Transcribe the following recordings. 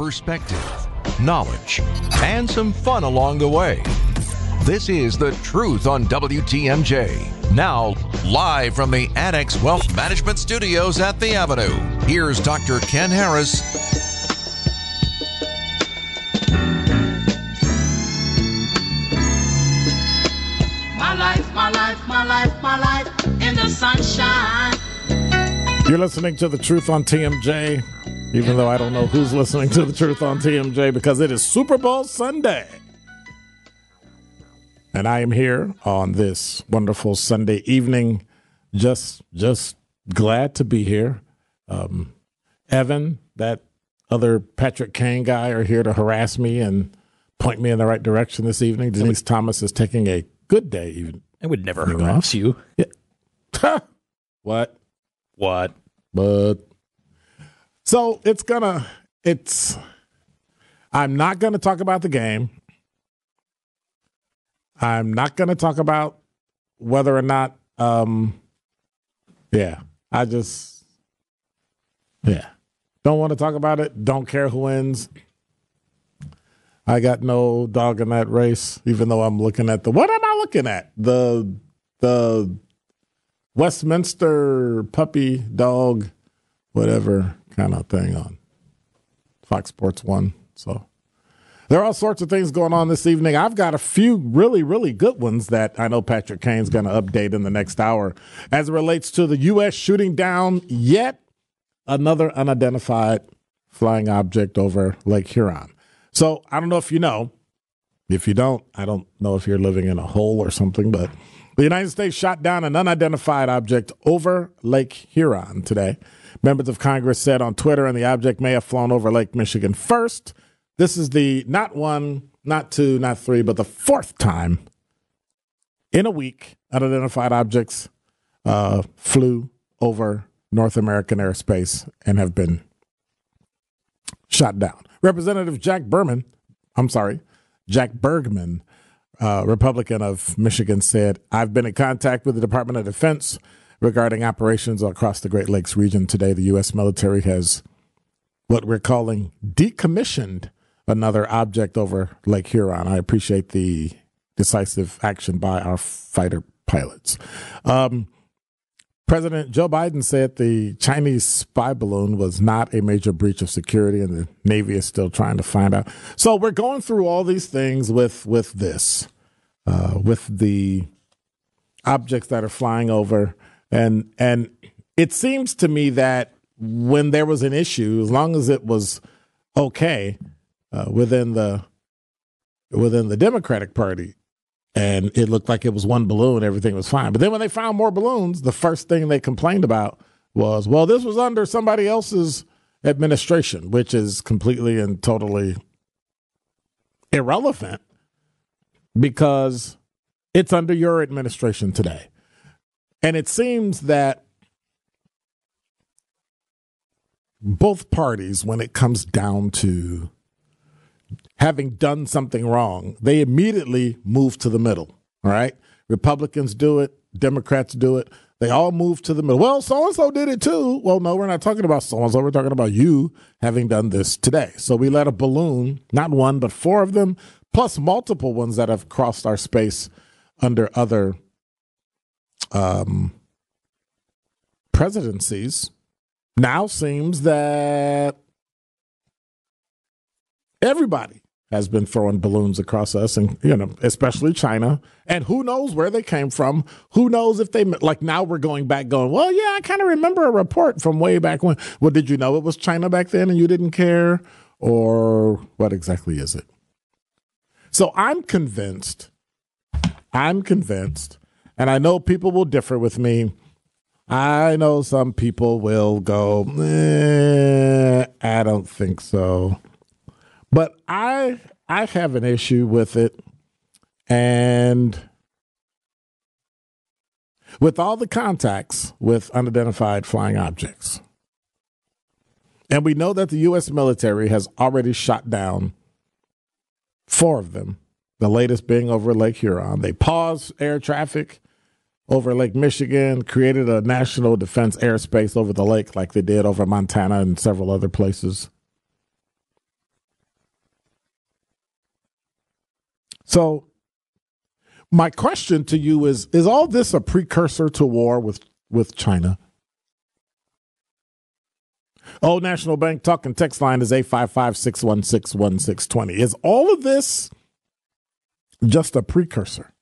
perspective, knowledge, and some fun along the way. This is The Truth on WTMJ. Now, live from the Annex Wealth Management Studios at The Avenue, here's Dr. Ken Harris. My life, my life, my life, my life in the sunshine. You're listening to The Truth on TMJ, even though I don't know who's listening to The Truth on TMJ because it is Super Bowl Sunday. And I am here on this wonderful Sunday evening, just just glad to be here. Um, Evan, that other Patrick Kane guy, are here to harass me and point me in the right direction this evening. Denise Thomas is taking a good day. Even I would never harass you. what? What? but so it's gonna it's i'm not gonna talk about the game. I'm not gonna talk about whether or not um yeah i just yeah. Don't want to talk about it. Don't care who wins. I got no dog in that race even though i'm looking at the what am i looking at? The the Westminster puppy dog, whatever kind of thing on Fox Sports One. So there are all sorts of things going on this evening. I've got a few really, really good ones that I know Patrick Kane's going to update in the next hour as it relates to the U.S. shooting down yet another unidentified flying object over Lake Huron. So I don't know if you know. If you don't, I don't know if you're living in a hole or something, but the United States shot down an unidentified object over Lake Huron today. Members of Congress said on Twitter, and the object may have flown over Lake Michigan first. This is the not one, not two, not three, but the fourth time in a week unidentified objects uh, flew over North American airspace and have been shot down. Representative Jack Berman, I'm sorry, Jack Bergman, uh, Republican of Michigan, said, I've been in contact with the Department of Defense regarding operations across the Great Lakes region. Today, the U.S. military has what we're calling decommissioned another object over Lake Huron. I appreciate the decisive action by our fighter pilots. Um, President Joe Biden said the Chinese spy balloon was not a major breach of security, and the Navy is still trying to find out. So we're going through all these things with with this, uh, with the objects that are flying over, and and it seems to me that when there was an issue, as long as it was okay uh, within the within the Democratic Party, and it looked like it was one balloon, everything was fine. But then when they found more balloons, the first thing they complained about was, well, this was under somebody else's administration, which is completely and totally irrelevant because it's under your administration today. And it seems that both parties, when it comes down to having done something wrong, they immediately move to the middle. All right. Republicans do it, Democrats do it. They all move to the middle. Well, so and so did it too. Well, no, we're not talking about so and so. We're talking about you having done this today. So we let a balloon, not one, but four of them, plus multiple ones that have crossed our space under other um, presidencies. Now seems that everybody has been throwing balloons across us and you know especially china. And who knows where they came from. Who knows if they like now we're going back going well yeah i kind of remember a report from way back when. Well did you know it was china back then and you didn't care? Or what exactly is it? So i'm convinced i'm convinced and i know people will differ with me i know some people will go eh, i don't think so but I I have an issue with it, and with all the contacts with unidentified flying objects, and we know that the U.S. military has already shot down four of them. The latest being over Lake Huron. They paused air traffic over Lake Michigan, created a national defense airspace over the lake like they did over Montana and several other places. So my question to you is is all this a precursor to war with with China? Old National Bank talking text line is 855-616-1620. Is all of this just a precursor?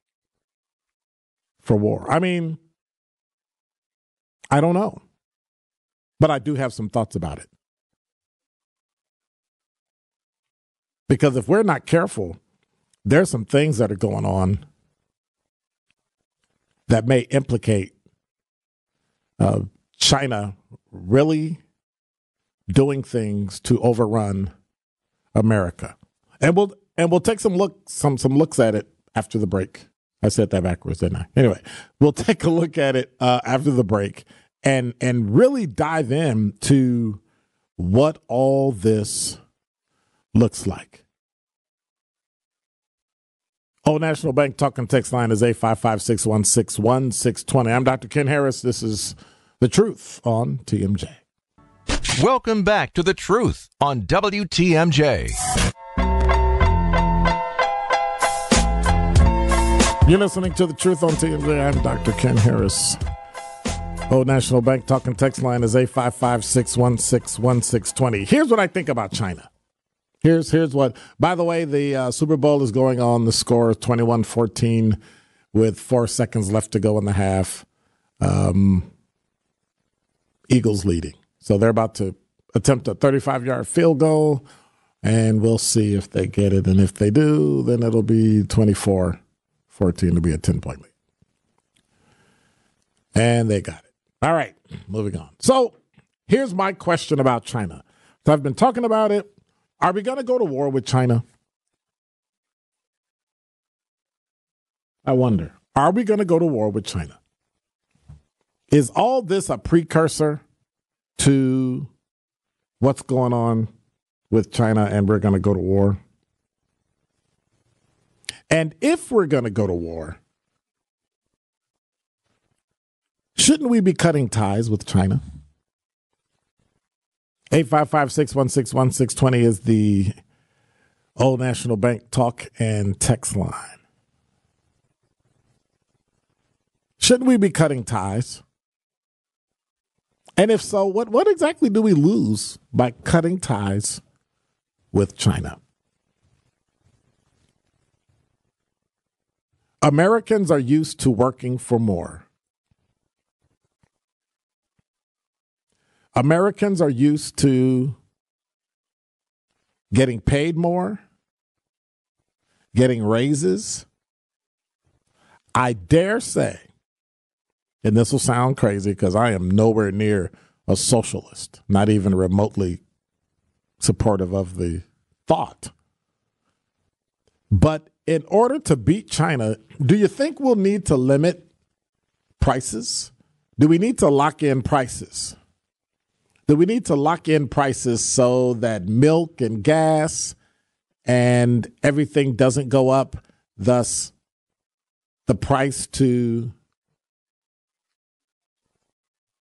For war? I mean, I don't know. But I do have some thoughts about it. Because if we're not careful, there's some things that are going on that may implicate uh, China really doing things to overrun America. And we'll and we'll take some look some some looks at it after the break. I said that backwards, didn't I? Anyway, we'll take a look at it uh, after the break and and really dive in to what all this looks like. Old National Bank talking text line is 855 I'm Dr. Ken Harris. This is The Truth on TMJ. Welcome back to The Truth on WTMJ. You're listening to The Truth on TMJ. I'm Dr. Ken Harris. Old National Bank talking text line is 855 616 1620. Here's what I think about China. Here's here's what. By the way, the uh, Super Bowl is going on. The score is 21-14 with four seconds left to go in the half. Um, Eagles leading. So they're about to attempt a 35 yard field goal, and we'll see if they get it. And if they do, then it'll be 24 14 to be a 10 point lead. And they got it. All right, moving on. So here's my question about China. So I've been talking about it. Are we going to go to war with China? I wonder. Are we going to go to war with China? Is all this a precursor to what's going on with China and we're going to go to war? And if we're going to go to war, shouldn't we be cutting ties with China? 855 616 1620 is the Old National Bank talk and text line. Shouldn't we be cutting ties? And if so, what, what exactly do we lose by cutting ties with China? Americans are used to working for more. Americans are used to getting paid more, getting raises. I dare say, and this will sound crazy because I am nowhere near a socialist, not even remotely supportive of the thought. But in order to beat China, do you think we'll need to limit prices? Do we need to lock in prices? Do we need to lock in prices so that milk and gas and everything doesn't go up, thus the price to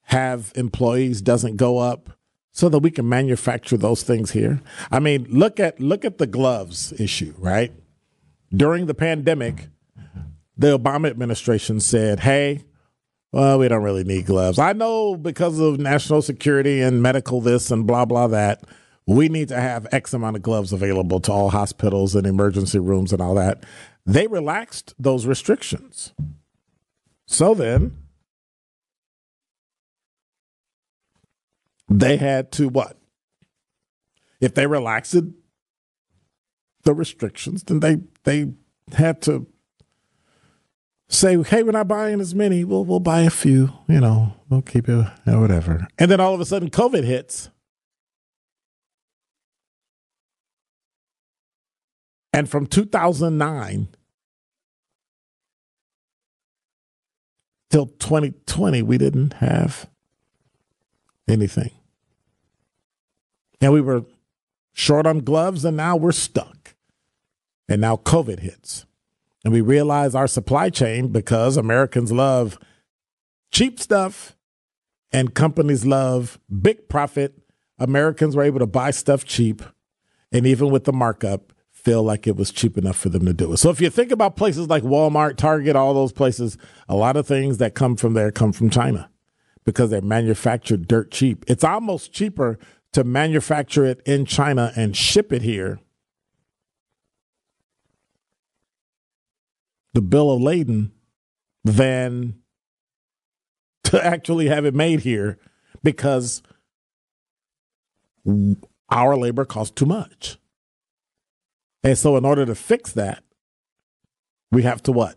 have employees doesn't go up so that we can manufacture those things here? I mean, look at look at the gloves issue, right? During the pandemic, the Obama administration said, "Hey, well, we don't really need gloves. I know because of national security and medical this and blah, blah, that, we need to have X amount of gloves available to all hospitals and emergency rooms and all that. They relaxed those restrictions. So then, they had to what? If they relaxed the restrictions, then they they had to say, hey, we're not buying as many. We'll we'll buy a few. You know, we'll keep it or whatever. And then all of a sudden, COVID hits. And from 2009 till 2020, we didn't have anything. And we were short on gloves, and now we're stuck. And now COVID hits. And we realize our supply chain, because Americans love cheap stuff and companies love big profit, Americans were able to buy stuff cheap. And even with the markup, feel like it was cheap enough for them to do it. So if you think about places like Walmart, Target, all those places, a lot of things that come from there come from China because they're manufactured dirt cheap. It's almost cheaper to manufacture it in China and ship it here. The bill of lading than to actually have it made here because our labor costs too much. And so, in order to fix that, we have to what?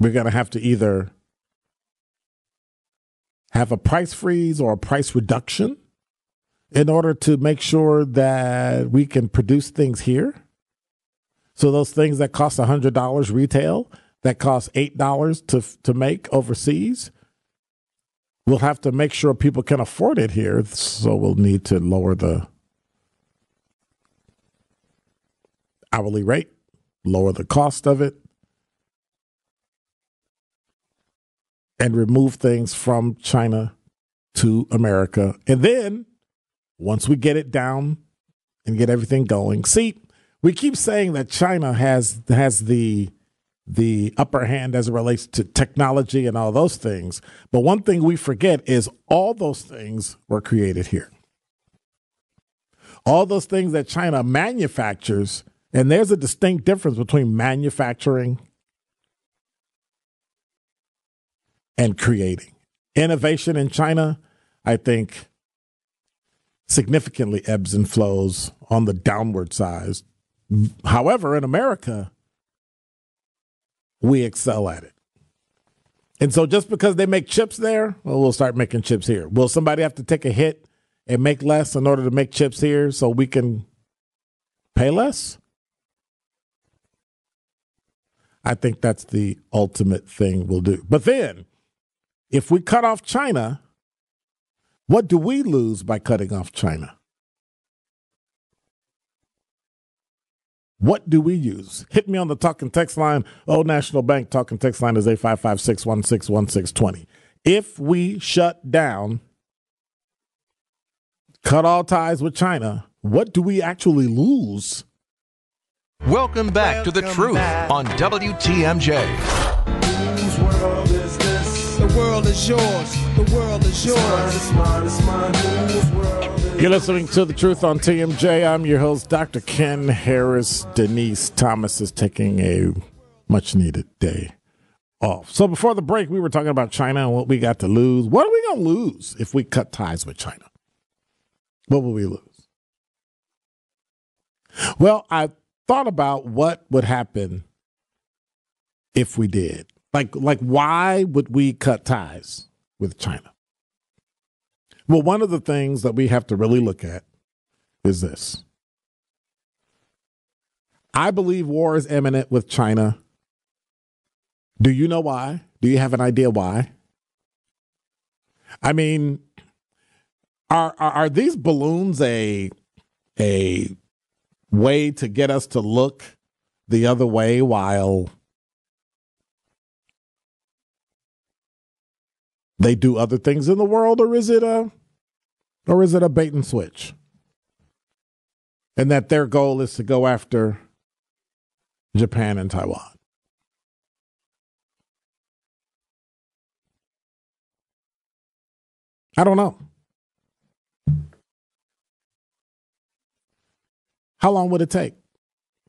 We're going to have to either have a price freeze or a price reduction in order to make sure that we can produce things here. So, those things that cost $100 retail, that cost $8 to, to make overseas, we'll have to make sure people can afford it here. So, we'll need to lower the hourly rate, lower the cost of it, and remove things from China to America. And then once we get it down and get everything going, see, we keep saying that China has has the the upper hand as it relates to technology and all those things. But one thing we forget is all those things were created here. All those things that China manufactures and there's a distinct difference between manufacturing and creating. Innovation in China, I think, significantly ebbs and flows on the downward side. However, in America, we excel at it. And so just because they make chips there, well, we'll start making chips here. Will somebody have to take a hit and make less in order to make chips here so we can pay less? I think that's the ultimate thing we'll do. But then, if we cut off China, what do we lose by cutting off China? What do we use? Hit me on the talking text line. Old National Bank talking text line is 855 616 1620. If we shut down, cut all ties with China, what do we actually lose Welcome back Welcome to The Truth back. on WTMJ. You're listening to The Truth on TMJ. I'm your host, Dr. Ken Harris. Denise Thomas is taking a much needed day off. So before the break, we were talking about China and what we got to lose. What are we going to lose if we cut ties with China? What will we lose? Well, I thought about what would happen if we did. Like, like why would we cut ties with China? Well, one of the things that we have to really look at is this. I believe war is imminent with China. Do you know why? Do you have an idea why? I mean, are are, are these balloons a a way to get us to look the other way while they do other things in the world or is it a or is it a bait and switch? And that their goal is to go after Japan and Taiwan. I don't know. How long would it take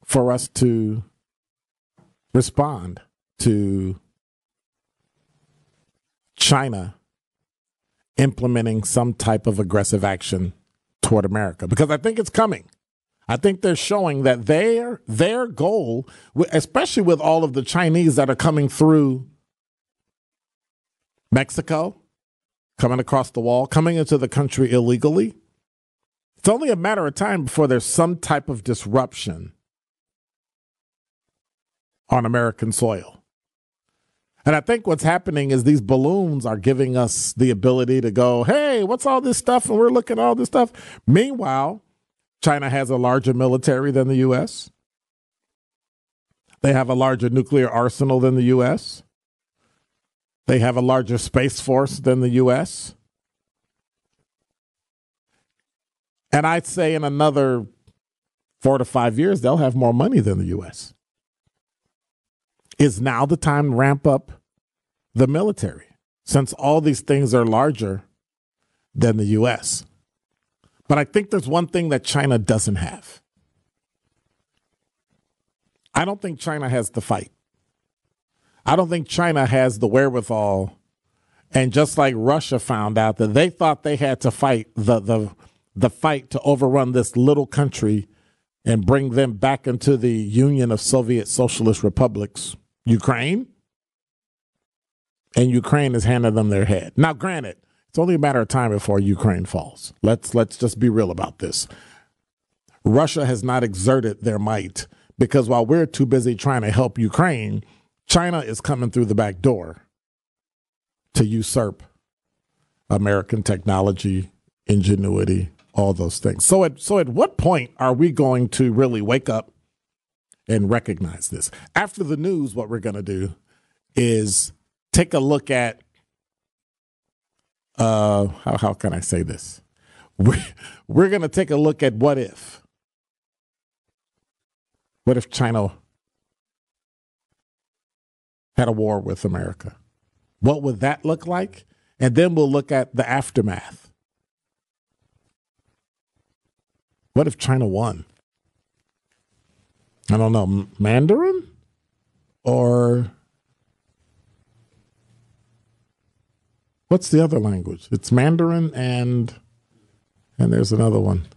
for us to respond to China implementing some type of aggressive action toward America? Because I think it's coming. I think they're showing that their their goal, especially with all of the Chinese that are coming through Mexico, coming across the wall, coming into the country illegally, it's only a matter of time before there's some type of disruption on American soil. And I think what's happening is these balloons are giving us the ability to go, hey, what's all this stuff? And we're looking at all this stuff. Meanwhile, China has a larger military than the U.S., they have a larger nuclear arsenal than the U.S., they have a larger space force than the U.S. And I'd say in another four to five years, they'll have more money than the U.S. Is now the time to ramp up the military since all these things are larger than the U.S.? But I think there's one thing that China doesn't have. I don't think China has the fight. I don't think China has the wherewithal. And just like Russia found out that they thought they had to fight the the the fight to overrun this little country and bring them back into the Union of Soviet Socialist Republics, Ukraine. And Ukraine has handed them their head. Now, granted, it's only a matter of time before Ukraine falls. Let's let's just be real about this. Russia has not exerted their might because while we're too busy trying to help Ukraine, China is coming through the back door to usurp American technology, ingenuity, all those things. So at so at what point are we going to really wake up and recognize this? After the news, what we're going to do is take a look at uh how how can I say this? We we're going to take a look at what if. What if China had a war with America? What would that look like? And then we'll look at the aftermath. What if China won? I don't know, Mandarin or what's the other language? It's Mandarin and and there's another one.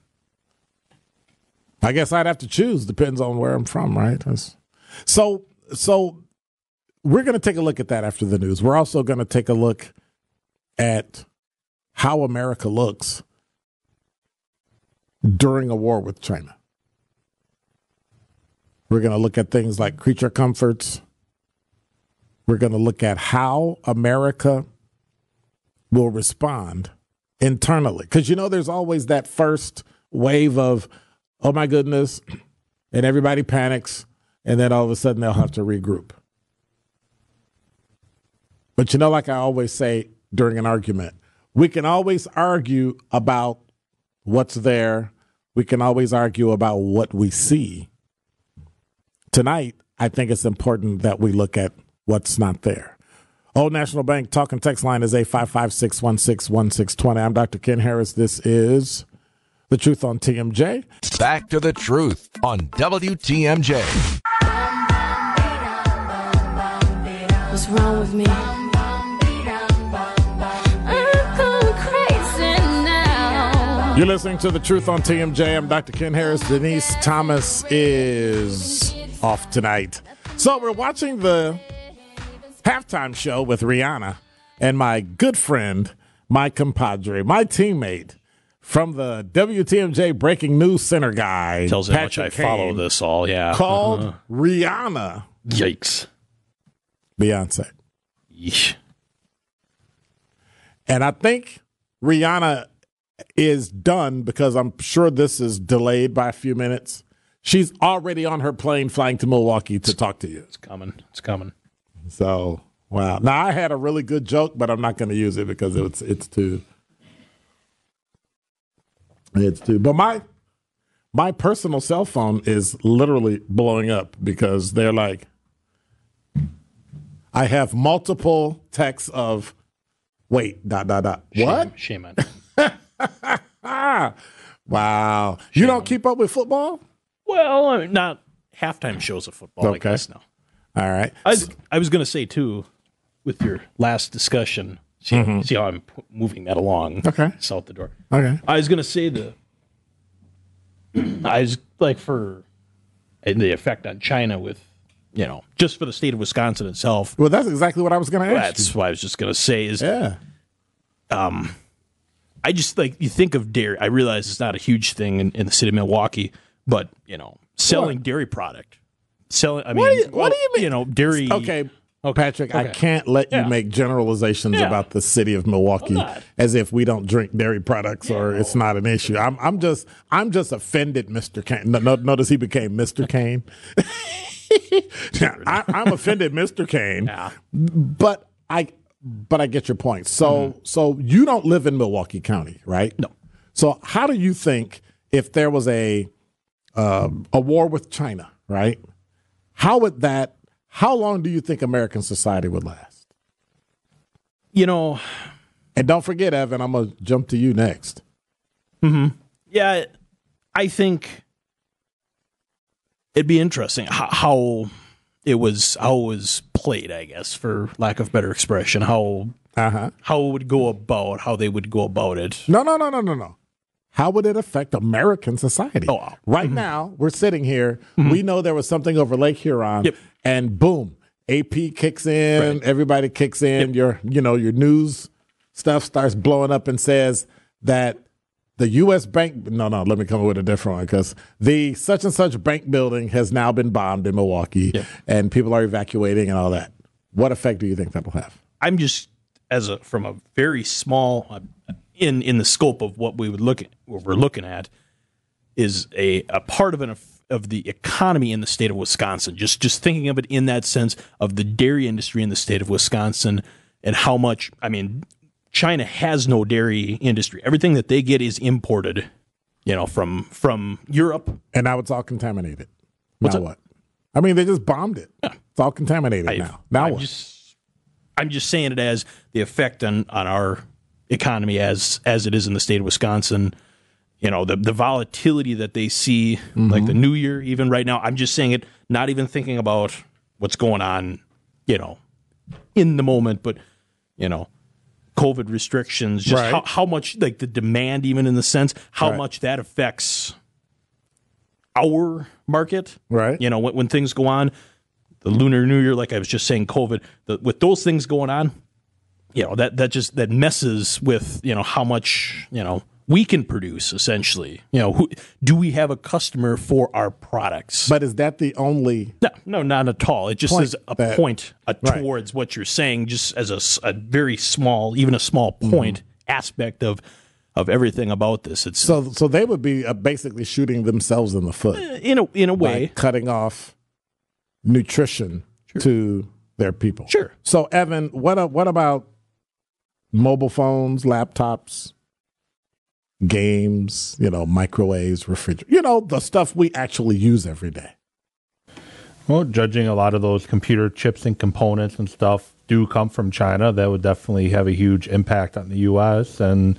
I guess I'd have to choose. Depends on where I'm from, right? That's, so so we're going to take a look at that after the news. We're also going to take a look at how America looks during a war with China. We're going to look at things like creature comforts. We're going to look at how America will respond internally. Because you know, there's always that first wave of, oh my goodness, and everybody panics, and then all of a sudden they'll have to regroup. But you know, like I always say during an argument, we can always argue about what's there. We can always argue about what we see. Tonight, I think it's important that we look at what's not there. Old National Bank talking text line is 855 616 1620. I'm Dr. Ken Harris. This is The Truth on TMJ. Back to the truth on WTMJ. What's wrong with me? I'm going crazy now. You're listening to The Truth on TMJ. I'm Dr. Ken Harris. Denise Thomas is off tonight. So we're watching the halftime show with Rihanna and my good friend, my compadre, my teammate from the WTMJ Breaking News Center guy. Tells how much I Patrick follow this all. Yeah. Called uh-huh. Rihanna Yikes. Beyonce. Yeesh. And I think Rihanna is done because I'm sure this is delayed by a few minutes. She's already on her plane flying to Milwaukee to talk to you. It's coming. It's coming. So wow. Now I had a really good joke, but I'm not going to use it because it's it's too it's too. But my my personal cell phone is literally blowing up because they're like, I have multiple texts of, wait, dot dot dot. What? Shame, shame on. Wow. You don't keep up with football? well, I mean, not halftime shows of football. I Okay. guess no. All right. I was, I was going to say too, with your last discussion. See, see how I'm p- moving that along. Mm-hmm. Okay. It's out the door. Okay. I was going to say the. I was like for the effect on China with, you know, just for the state of Wisconsin itself. Well, that's exactly what I was going to ask. That's what I was just going to say is you. Yeah. I just like you think of dairy. I realize it's not a huge thing in, in the city of Milwaukee, but you know, selling What? dairy product, selling. I mean, What do you- what do you mean? You know, dairy. Okay. Patrick, I can't let you make generalizations Yeah. about the city of Milwaukee as if we don't drink dairy products or it's not an issue. I'm, I'm just, I'm just offended, Mr. Kane. No, no, notice he became Mr. Kane. Yeah, I, I'm offended, Mr. Kane. Yeah. But I, but I get your point. So, so you don't live in Milwaukee County, right? No. So how do you think if there was a um, a war with China, right? How would that? How long do you think American society would last? You know, And don't forget, Evan, I'm gonna jump to you next. yeah, I think it'd be interesting how, how it was how it was played. I guess, for lack of better expression, how Uh huh. how it would go about how they would go about it. No, no, no, no, no, no. How would it affect American society? Oh, wow. right now we're sitting here. We know there was something over Lake Huron, Yep. and boom, AP kicks in. Right. Everybody kicks in. Your, you know, your news stuff starts blowing up and says that the U.S. bank. No, no. Let me come up with a different one because the such and such bank building has now been bombed in Milwaukee, Yep. and people are evacuating and all that. What effect do you think that'll have? I'm just as a from a very small uh, in in the scope of what we would look at what we're looking at is a a part of an of the economy in the state of Wisconsin. Just just thinking of it in that sense of the dairy industry in the state of Wisconsin and how much I mean China has no dairy industry. Everything that they get is imported, you know, from from Europe. And now it's all contaminated. What's now up? what? I mean, they just bombed it. Yeah. It's all contaminated I've- now. Now I'm what? just I'm just saying it as the effect on on our economy as as it is in the state of Wisconsin. You know the the volatility that they see, like Mm-hmm. the new year, even right now. I'm just saying it, not even thinking about what's going on, you know, in the moment, but you know, COVID restrictions, just Right. how, how much like the demand, even in the sense, how Right. much that affects our market, Right. You know, when, when things go on, the Lunar New Year, like I was just saying, COVID, the, with those things going on, you know, that that just that messes with you know how much you know we can produce essentially. You know, who, do we have a customer for our products? But is that the only? no, no, not at all. It just is a that- point uh, Right. towards what you're saying, just as a very small, even a small Mm-hmm. point aspect of of everything about this. It's So, so they would be uh, basically shooting themselves in the foot in a in a way. cutting off nutrition to their people. Sure. So, Evan, what what about mobile phones, laptops, games? You know, microwaves, refrigerators. You know, the stuff we actually use every day. Well, judging a lot of those computer chips and components and stuff do come from China, that would definitely have a huge impact on the U.S. and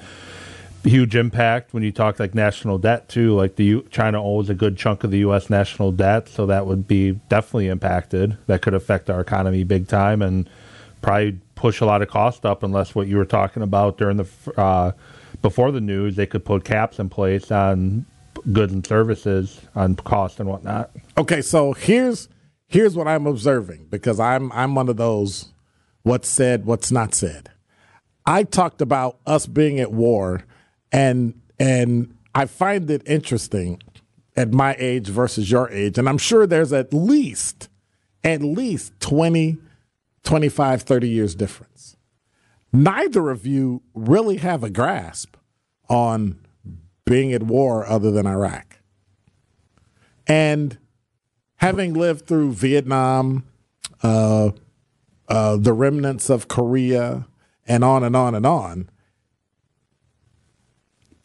huge impact when you talk like national debt too. Like the U- China owes a good chunk of the U.S. national debt, so that would be definitely impacted. That could affect our economy big time and probably push a lot of cost up. Unless what you were talking about during the uh, before the news, they could put caps in place on goods and services on cost and whatnot. Okay, so here's here's what I'm observing because I'm I'm one of those what's said, what's not said. I talked about us being at war and and I find it interesting at my age versus your age and I'm sure there's at least at least 20 25 30 years difference. Neither of you really have a grasp on being at war other than Iraq. And having lived through Vietnam, uh, uh, the remnants of Korea, and on and on and on,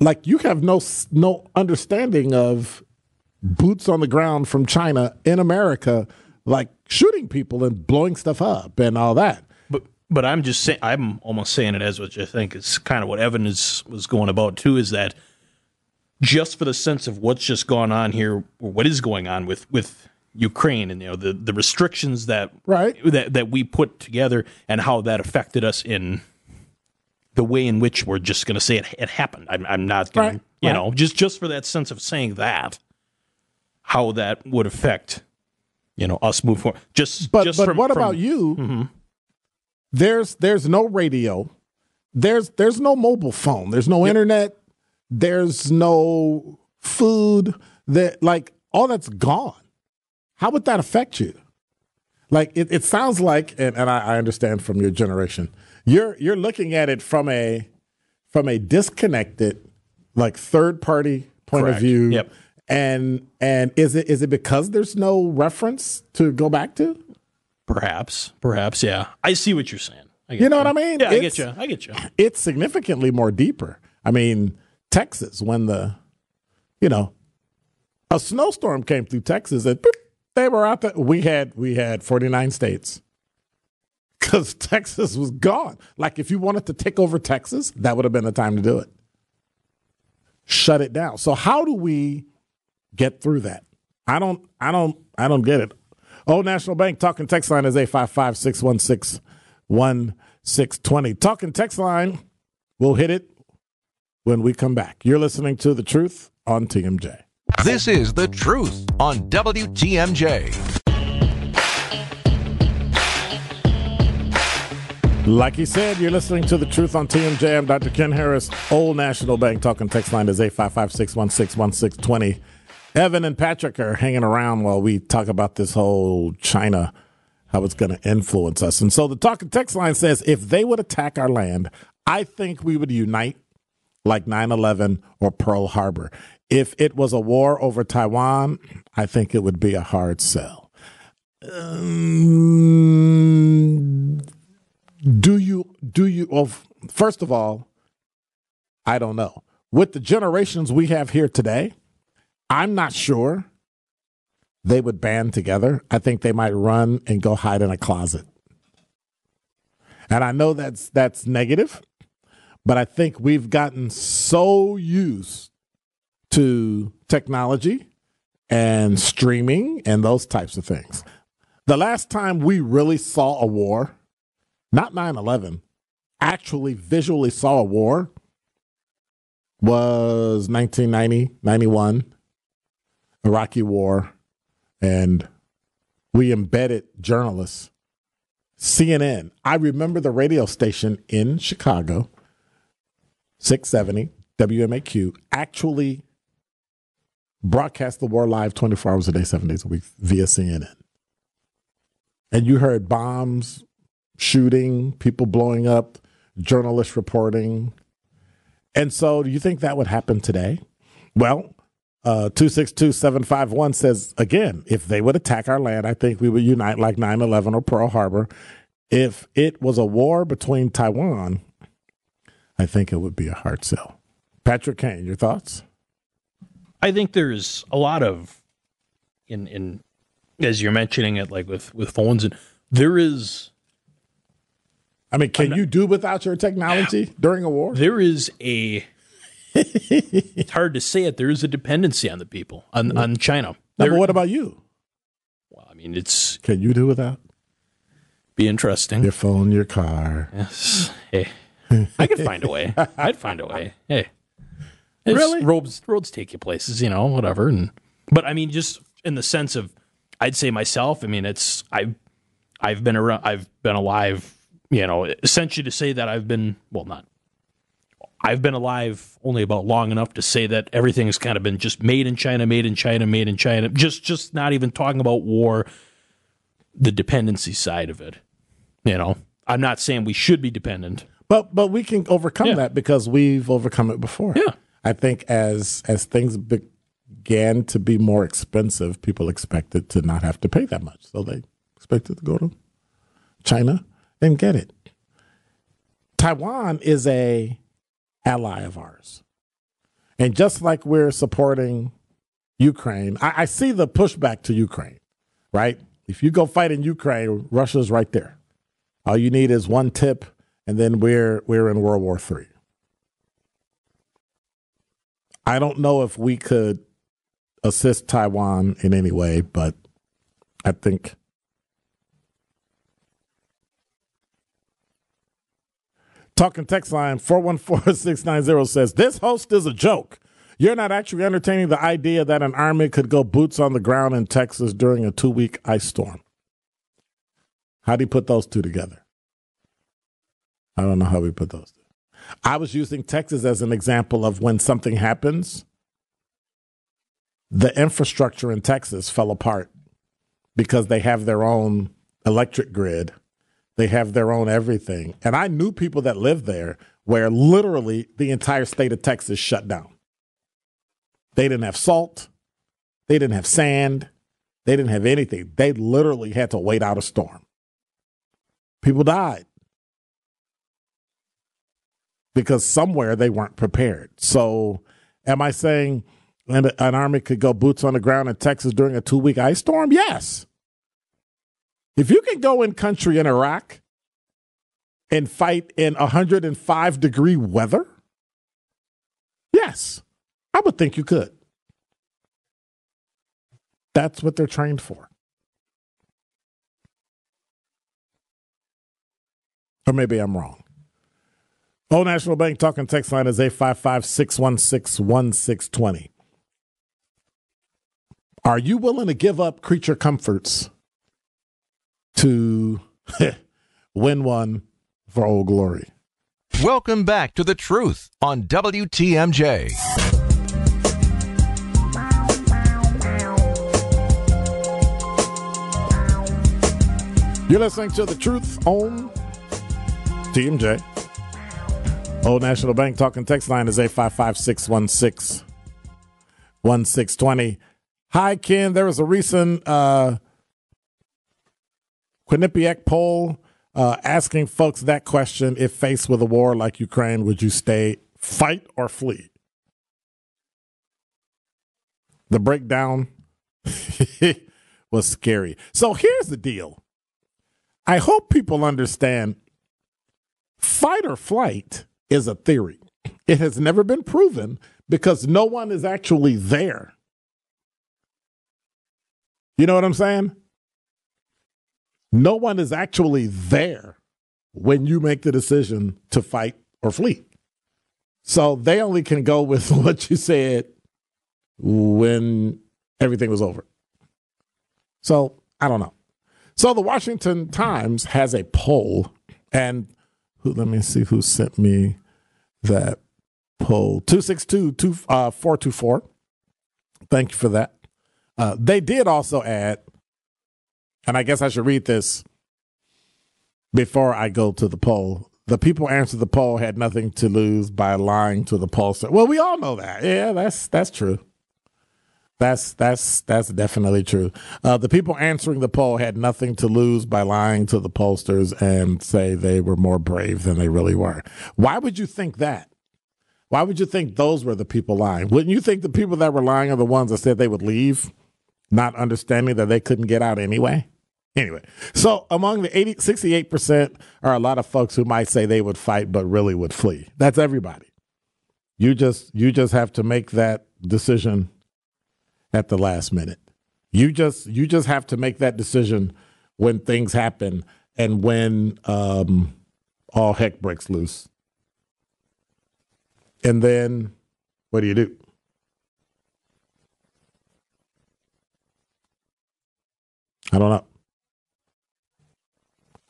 like you have no no understanding of boots on the ground from China in America, like shooting people and blowing stuff up and all that. But but I'm just saying I'm almost saying it as what I think is kind of what Evan is was going about too is that just for the sense of what's just gone on here or what is going on with with Ukraine and you know the the restrictions that Right. that that we put together and how that affected us in the way in which we're just going to say it, it happened. I'm, I'm not going Right, to, you right. know, just just for that sense of saying that, how that would affect, you know, us move forward. Just, But just but from- what from- about you? Mm-hmm. There's there's no radio. There's there's no mobile phone. There's no internet. There's no food. That like all that's gone. How would that affect you? Like it, it sounds like, and, and I, I understand from your generation, you're you're looking at it from a from a disconnected, like third party point Correct. of view. Yep. And and is it is it because there's no reference to go back to? Perhaps, perhaps, yeah. I see what you're saying. You know what I mean? Yeah, I get you. I get you. it's significantly more deeper. I mean, Texas, when the, you know, A snowstorm came through Texas and they were out there. We had we had 49 states. Because Texas was gone. Like if you wanted to take over Texas, that would have been the time to do it. Shut it down. So how do we get through that? I don't I don't I don't get it. Old National Bank talking text line is 855 616 1620. Talking text line, we'll hit it when we come back. You're listening to The Truth on TMJ. This is The Truth on WTMJ. Like he said, you're listening to The Truth on TMJ. I'm Dr. Ken Harris. Old National Bank talking text line is 855 616 1620. Evan and Patrick are hanging around while we talk about this whole China, how it's going to influence us. And so the talking text line says if they would attack our land, I think we would unite like 9 11 or Pearl Harbor. If it was a war over Taiwan, I think it would be a hard sell. Um, do you, do you, well, first of all, I don't know. With the generations we have here today, I'm not sure they would band together. I think they might run and go hide in a closet. And I know that's that's negative, but I think we've gotten so used to technology and streaming and those types of things. The last time we really saw a war, not 9 11, actually visually saw a war was 1990, 91, Iraqi war, and we embedded journalists. CNN, I remember the radio station in Chicago, 670 WMAQ, actually broadcast the war live 24 hours a day, seven days a week via CNN. And you heard bombs, shooting, people blowing up, journalists reporting. And so, do you think that would happen today? Well, uh, 262751 says, again, if they would attack our land, I think we would unite like 9 11 or Pearl Harbor. If it was a war between Taiwan, I think it would be a hard sell. Patrick Kane, your thoughts? I think there's a lot of in in as you're mentioning it, like with with phones, and there is I mean, can you do without your technology during a war? there is a it's hard to say it. There is a dependency on the people on on China. No, There- but what about you? well, I mean, it's Can you do without be interesting. your phone, your car? Yes. Hey, I could find a way. I'd find a way. Hey, It's- Really? Roads roads take you places, you know, whatever. And but I mean, just in the sense of, I'd say myself. I mean, it's I've I've been around. I've been alive. You know, essentially to say that I've been well, not. I've been alive only about long enough to say that everything's kind of been just made in China, made in China, made in China. Just just not even talking about war, the dependency side of it. You know, I'm not saying we should be dependent. But but we can overcome Yeah. that because we've overcome it before. Yeah. I think as as things began to be more expensive, people expected to not have to pay that much, so they expected to go to China and get it. Taiwan is a ally of ours, and just like we're supporting Ukraine, I, I see the pushback to Ukraine. Right? If you go fight in Ukraine, Russia's right there. All you need is one tip, and then we're we're in World War Three. I don't know if we could assist Taiwan in any way, but I think Talking text line 414-690 says this host is a joke. You're not actually entertaining the idea that an army could go boots on the ground in Texas during a two week ice storm. How do you put those two together? I don't know how we put those two. I was using Texas as an example of when something happens, the infrastructure in Texas fell apart because they have their own electric grid. They have their own everything. And I knew people that lived there where literally the entire state of Texas shut down. They didn't have salt. They didn't have sand. They didn't have anything. They literally had to wait out a storm. People died because somewhere they weren't prepared. So, am I saying and an army could go boots on the ground in Texas during a two week ice storm? Yes. If you can go in country in Iraq and fight in 105 degree weather, yes, I would think you could. That's what they're trained for. Or maybe I'm wrong. Old National Bank talking text line is 855 616 1620. Are you willing to give up creature comforts to win one for Old Glory? Welcome back to the truth on WTMJ. You're listening to The Truth on TMJ. Old National Bank talking text line is 855 616 1620. Hi, Ken. There was a recent uh, Quinnipiac poll uh, asking folks that question if faced with a war like Ukraine, would you stay, fight, or flee? The breakdown was scary. So here's the deal I hope people understand fight or flight is a theory. It has never been proven because no one is actually there. You know what I'm saying? No one is actually there when you make the decision to fight or flee. So they only can go with what you said when everything was over. So I don't know. So the Washington Times has a poll, and who, let me see who sent me that poll 262 uh, 424. Thank you for that. Uh, they did also add, and I guess I should read this before I go to the poll. The people answered the poll had nothing to lose by lying to the pollster. Well, we all know that. Yeah, that's that's true. That's that's that's definitely true. Uh, the people answering the poll had nothing to lose by lying to the pollsters and say they were more brave than they really were. Why would you think that? Why would you think those were the people lying? Wouldn't you think the people that were lying are the ones that said they would leave, not understanding that they couldn't get out anyway? Anyway, so among the 80, 68% are a lot of folks who might say they would fight but really would flee. That's everybody. You just you just have to make that decision at the last minute. You just you just have to make that decision when things happen and when um, all heck breaks loose. And then what do you do? I don't know.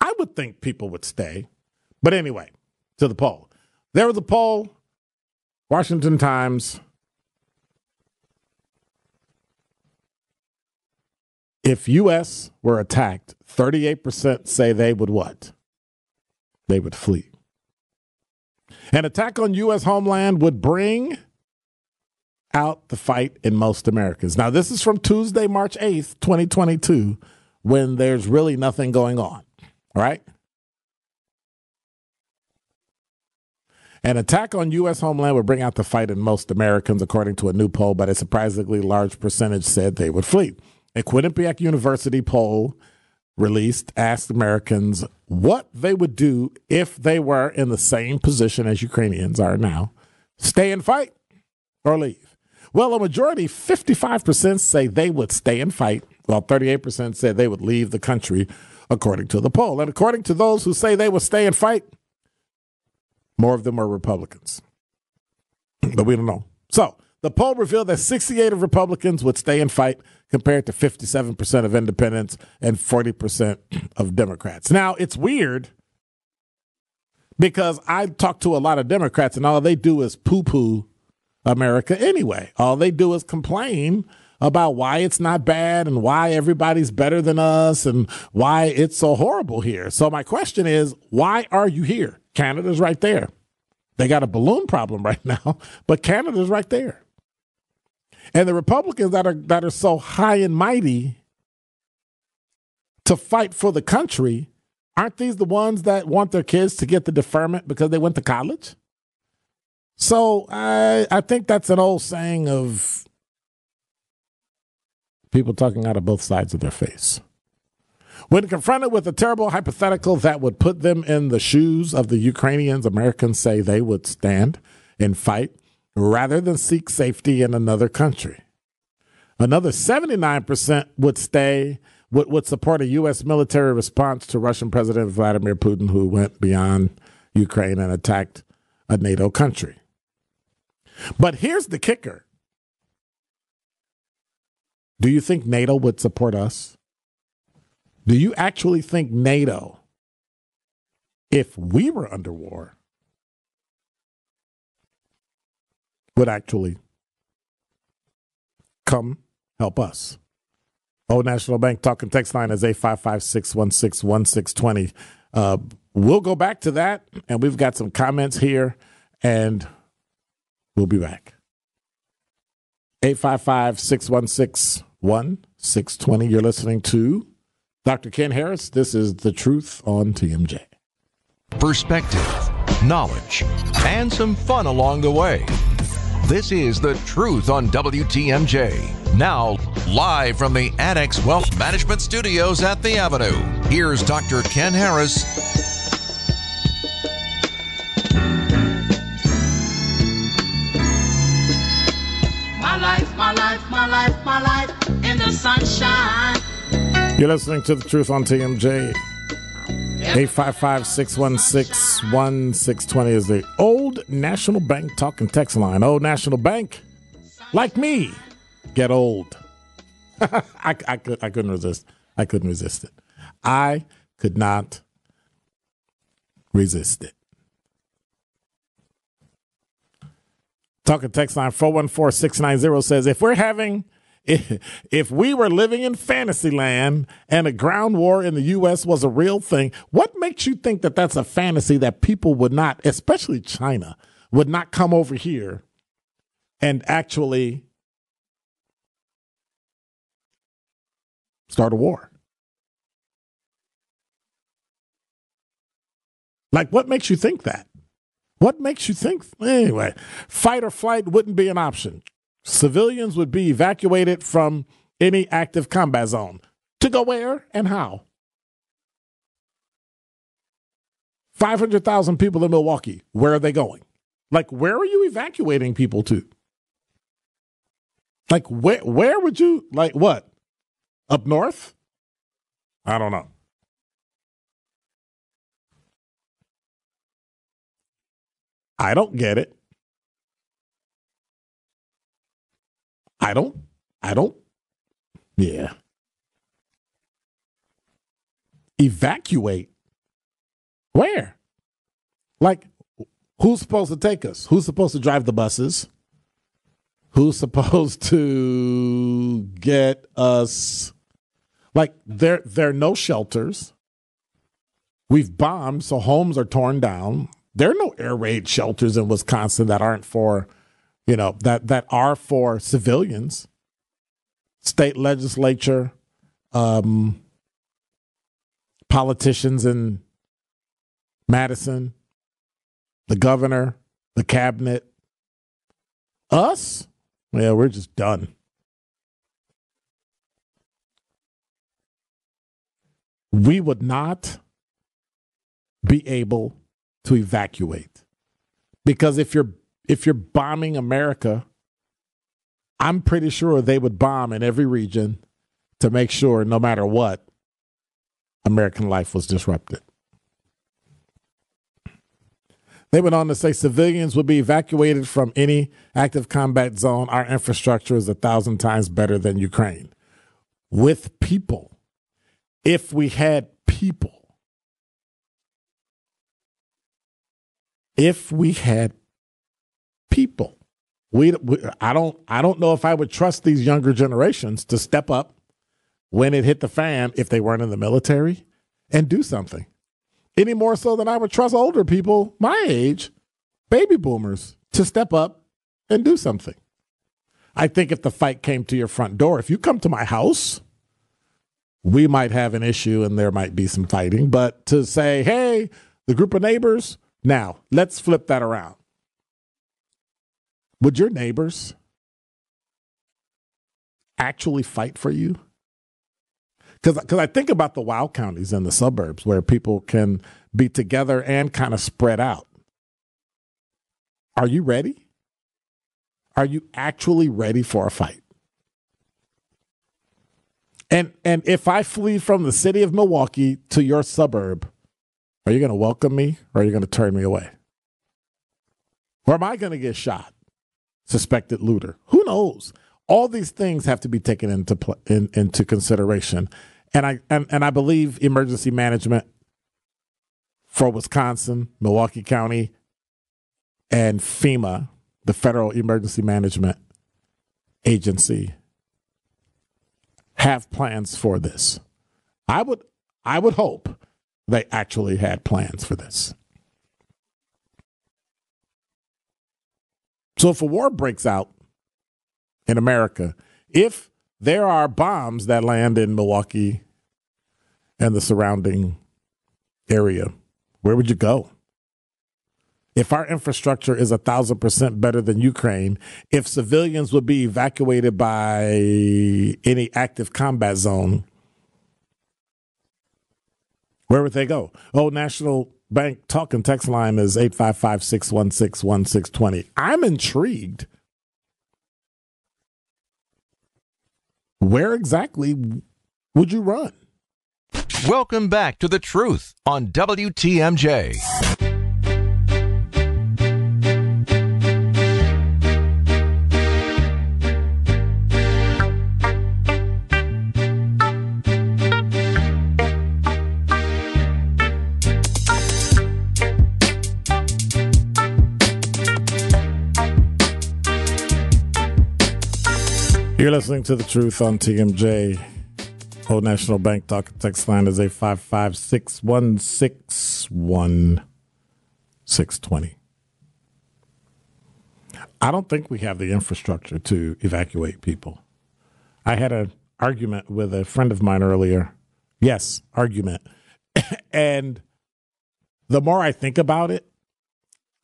I would think people would stay. But anyway, to the poll. There was a poll, Washington Times. If US were attacked, 38% say they would what? They would flee. An attack on U.S. homeland would bring out the fight in most Americans. Now, this is from Tuesday, March 8th, 2022, when there's really nothing going on. Right? An attack on U.S. homeland would bring out the fight in most Americans, according to a new poll, but a surprisingly large percentage said they would flee. A Quinnipiac University poll released asked Americans what they would do if they were in the same position as Ukrainians are now stay and fight or leave. Well, a majority, 55%, say they would stay and fight, while 38% said they would leave the country, according to the poll. And according to those who say they will stay and fight, more of them are Republicans. but we don't know. So the poll revealed that 68 of Republicans would stay and fight, compared to 57% of independents and 40% of Democrats. Now, it's weird because I talk to a lot of Democrats and all they do is poo poo America anyway. All they do is complain about why it's not bad and why everybody's better than us and why it's so horrible here. So, my question is why are you here? Canada's right there. They got a balloon problem right now, but Canada's right there. And the Republicans that are that are so high and mighty to fight for the country, aren't these the ones that want their kids to get the deferment because they went to college? So I I think that's an old saying of People talking out of both sides of their face. When confronted with a terrible hypothetical that would put them in the shoes of the Ukrainians, Americans say they would stand and fight rather than seek safety in another country. Another 79% would stay, would, would support a U.S. military response to Russian President Vladimir Putin, who went beyond Ukraine and attacked a NATO country. But here's the kicker Do you think NATO would support us? Do you actually think NATO, if we were under war, would actually come help us? Old National Bank talking text line is 855 616 1620. Uh, we'll go back to that, and we've got some comments here, and we'll be back. 855 616 1620. You're listening to Dr. Ken Harris. This is The Truth on TMJ. perspective, knowledge, and some fun along the way. This is The Truth on WTMJ. Now, live from the Annex Wealth Management Studios at The Avenue, here's Dr. Ken Harris. My life, my life, my life, my life in the sunshine. You're listening to The Truth on TMJ. 855 616 1620 is the Old National Bank talking text line. Old National Bank, like me, get old. I, I, could, I couldn't resist. I couldn't resist it. I could not resist it. Talking text line 414 690 says if we're having if, we were living in fantasy land and a ground war in the U.S. was a real thing, what makes you think that that's a fantasy that people would not, especially China, would not come over here and actually start a war? Like, what makes you think that? What makes you think? Anyway, fight or flight wouldn't be an option. Civilians would be evacuated from any active combat zone. To go where and how? 500,000 people in Milwaukee. Where are they going? Like, where are you evacuating people to? Like, where, where would you, like, what? Up north? I don't know. I don't get it. I don't. I don't. Yeah. Evacuate. Where? Like, who's supposed to take us? Who's supposed to drive the buses? Who's supposed to get us? Like, there, there are no shelters. We've bombed, so homes are torn down. There are no air raid shelters in Wisconsin that aren't for you know that that are for civilians. State legislature um, politicians in madison the governor the cabinet. Us? Yeah we're just done. We would not be able to evacuate. Because if you're if you're bombing America, I'm pretty sure they would bomb in every region to make sure, no matter what, American life was disrupted. They went on to say civilians would be evacuated from any active combat zone. Our infrastructure is a thousand times better than Ukraine. With people, if we had people, if we had people. We, we, I don't I don't know if I would trust these younger generations to step up when it hit the fan if they weren't in the military and do something. Any more so than I would trust older people my age, baby boomers, to step up and do something. I think if the fight came to your front door, if you come to my house, we might have an issue and there might be some fighting. But to say, hey, the group of neighbors, now let's flip that around. Would your neighbors actually fight for you? Because I think about the wild counties and the suburbs where people can be together and kind of spread out. Are you ready? Are you actually ready for a fight? And and if I flee from the city of Milwaukee to your suburb, are you going to welcome me or are you going to turn me away? Or am I going to get shot? Suspected looter. Who knows? All these things have to be taken into pl- in, into consideration. And I and, and I believe emergency management for Wisconsin, Milwaukee County, and FEMA, the Federal Emergency Management Agency, have plans for this. I would I would hope they actually had plans for this. So if a war breaks out in America, if there are bombs that land in Milwaukee and the surrounding area, where would you go? If our infrastructure is a thousand percent better than Ukraine, if civilians would be evacuated by any active combat zone, where would they go? Oh, National Bank talking text line is 855 616 1620. I'm intrigued. Where exactly would you run? Welcome back to The Truth on WTMJ. You're listening to The Truth on TMJ. Old National Bank talk text line is 855 616 1620. I don't think we have the infrastructure to evacuate people. I had an argument with a friend of mine earlier. Yes, argument. and the more I think about it,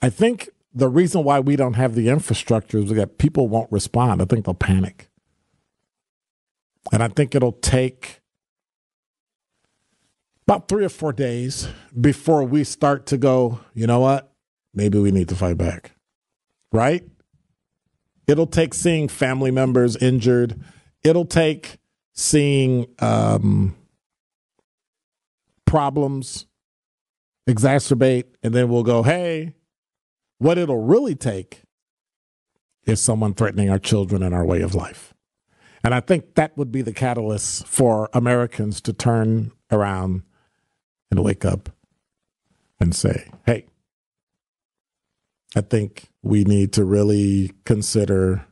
I think the reason why we don't have the infrastructure is that people won't respond. I think they'll panic. And I think it'll take about three or four days before we start to go, you know what? Maybe we need to fight back. Right? It'll take seeing family members injured. It'll take seeing um, problems exacerbate. And then we'll go, hey, what it'll really take is someone threatening our children and our way of life. And I think that would be the catalyst for Americans to turn around and wake up and say, hey, I think we need to really consider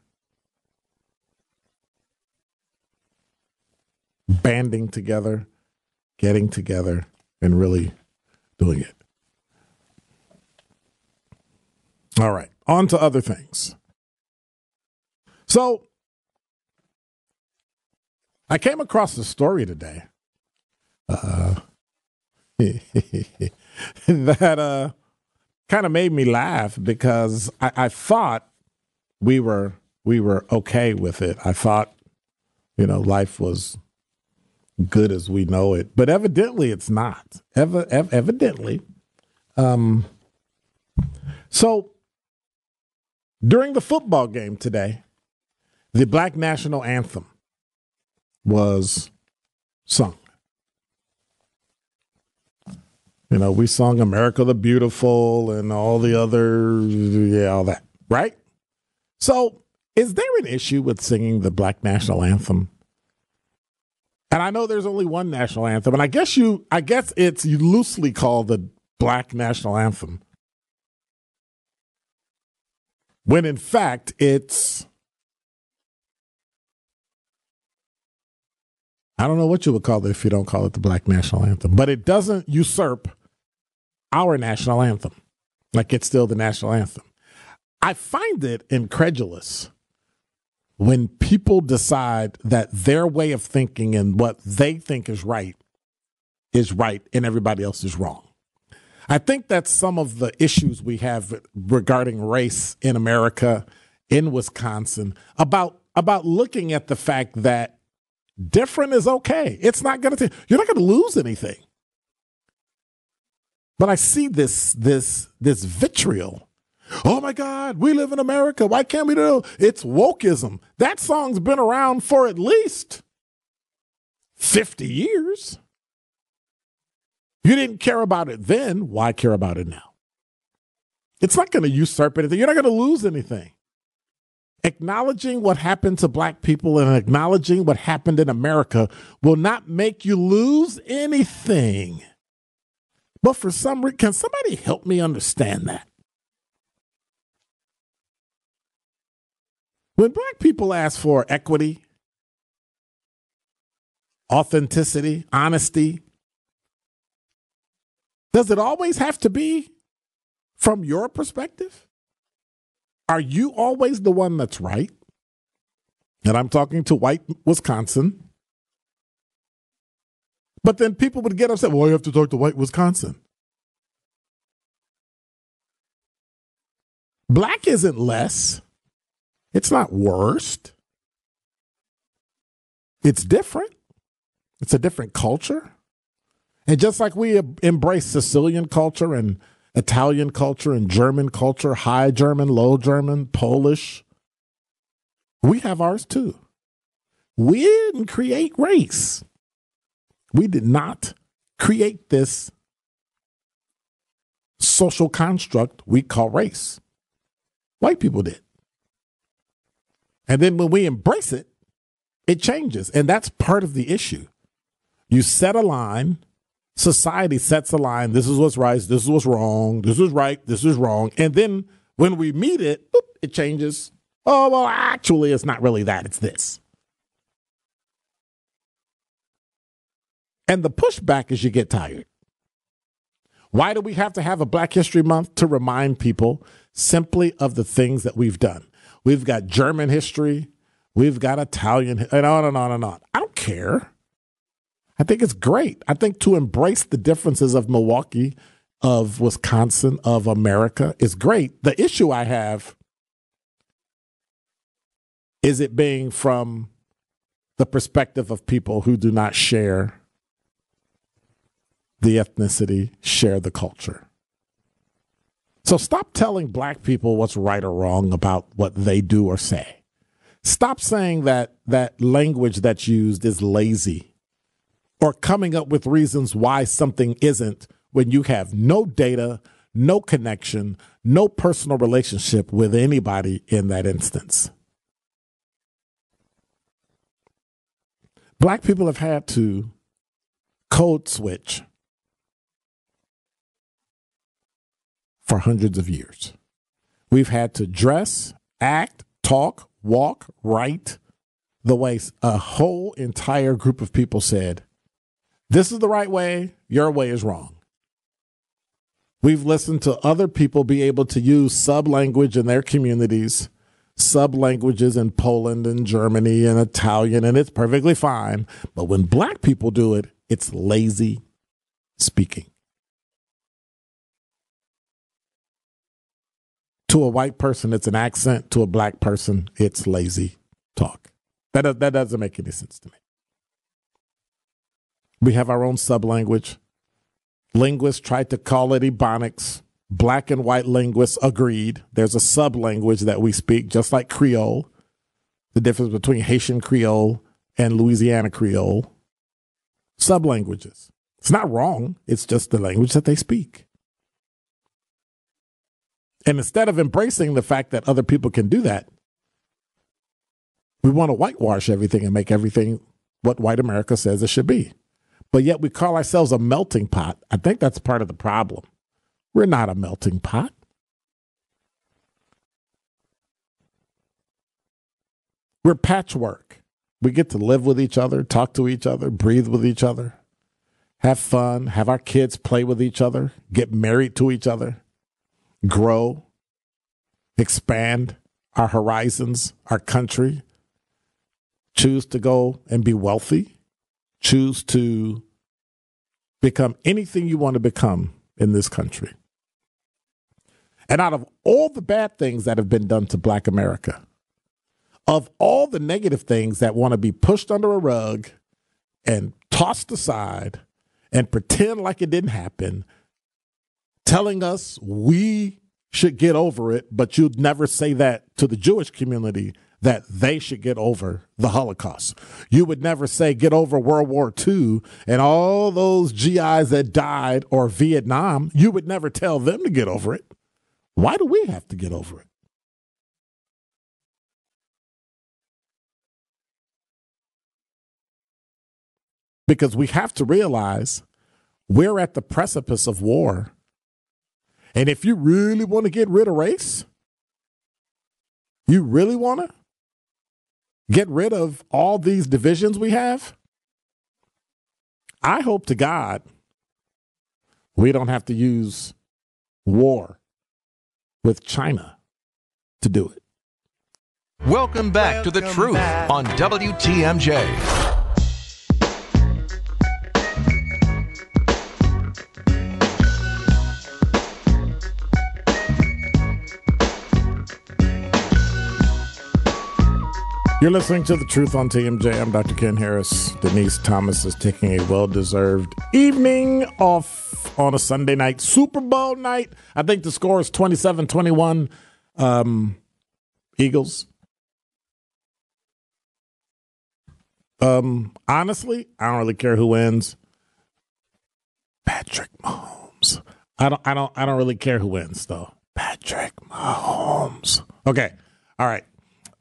banding together, getting together, and really doing it. All right, on to other things. So, I came across a story today uh, that uh, kind of made me laugh because I, I thought we were we were okay with it. I thought, you know, life was good as we know it, but evidently it's not. Ever, ev- evidently, um, so during the football game today, the Black National Anthem was sung. You know, we sung America the Beautiful and all the other, yeah, all that, right? So, is there an issue with singing the Black National Anthem? And I know there's only one national anthem, and I guess you, I guess it's loosely called the Black National Anthem. When in fact, it's I don't know what you would call it if you don't call it the Black National Anthem, but it doesn't usurp our national anthem. Like it's still the national anthem. I find it incredulous when people decide that their way of thinking and what they think is right is right and everybody else is wrong. I think that's some of the issues we have regarding race in America, in Wisconsin, about about looking at the fact that different is okay. It's not going to you're not going to lose anything. But I see this this this vitriol. Oh my God, we live in America. Why can't we do it? it's wokeism? That song's been around for at least 50 years. You didn't care about it then. Why care about it now? It's not going to usurp anything. You're not going to lose anything. Acknowledging what happened to black people and acknowledging what happened in America will not make you lose anything. But for some reason, can somebody help me understand that? When black people ask for equity, authenticity, honesty, does it always have to be from your perspective? Are you always the one that's right? And I'm talking to white Wisconsin. But then people would get upset. Well, you have to talk to white Wisconsin. Black isn't less. It's not worst. It's different. It's a different culture. And just like we embrace Sicilian culture and Italian culture and German culture, high German, low German, Polish, we have ours too. We didn't create race. We did not create this social construct we call race. White people did. And then when we embrace it, it changes. And that's part of the issue. You set a line, society sets a line. This is what's right. This is what's wrong. This is right. This is wrong. And then when we meet it, boop, it changes. Oh, well, actually, it's not really that. It's this. And the pushback is you get tired. Why do we have to have a Black History Month? To remind people simply of the things that we've done. We've got German history. We've got Italian, and on and on and on. I don't care. I think it's great. I think to embrace the differences of Milwaukee, of Wisconsin, of America is great. The issue I have is it being from the perspective of people who do not share the ethnicity, share the culture. So stop telling black people what's right or wrong about what they do or say. Stop saying that that language that's used is lazy or coming up with reasons why something isn't when you have no data, no connection, no personal relationship with anybody in that instance. Black people have had to code switch for hundreds of years. We've had to dress, act, talk, walk, write the way a whole entire group of people said this is the right way, your way is wrong. We've listened to other people be able to use sub language in their communities, sub languages in Poland and Germany and Italian, and it's perfectly fine. But when black people do it, it's lazy speaking. To a white person, it's an accent. To a black person, it's lazy talk. That, that doesn't make any sense to me. We have our own sub language. Linguists tried to call it Ebonics. Black and white linguists agreed. There's a sub language that we speak, just like Creole. The difference between Haitian Creole and Louisiana Creole. Sub languages. It's not wrong, it's just the language that they speak. And instead of embracing the fact that other people can do that, we want to whitewash everything and make everything what white America says it should be but yet we call ourselves a melting pot. I think that's part of the problem. We're not a melting pot. We're patchwork. We get to live with each other, talk to each other, breathe with each other, have fun, have our kids play with each other, get married to each other, grow, expand our horizons, our country, choose to go and be wealthy choose to become anything you want to become in this country. And out of all the bad things that have been done to Black America, of all the negative things that want to be pushed under a rug and tossed aside and pretend like it didn't happen, telling us we should get over it, but you'd never say that to the Jewish community that they should get over the Holocaust. You would never say get over World War II and all those GIs that died or Vietnam. You would never tell them to get over it. Why do we have to get over it? Because we have to realize we're at the precipice of war. And if you really want to get rid of race, you really want to get rid of all these divisions we have, I hope to God we don't have to use war with China to do it. Welcome back to The Truth back. on WTMJ. You're listening to The Truth on TMJ. I'm Dr. Ken Harris. Denise Thomas is taking a well deserved evening off on a Sunday night, Super Bowl night. I think the score is 27 21 um, Eagles. Um, honestly, I don't really care who wins. Patrick Mahomes. I don't I don't I don't really care who wins though. Patrick Mahomes. Okay. All right.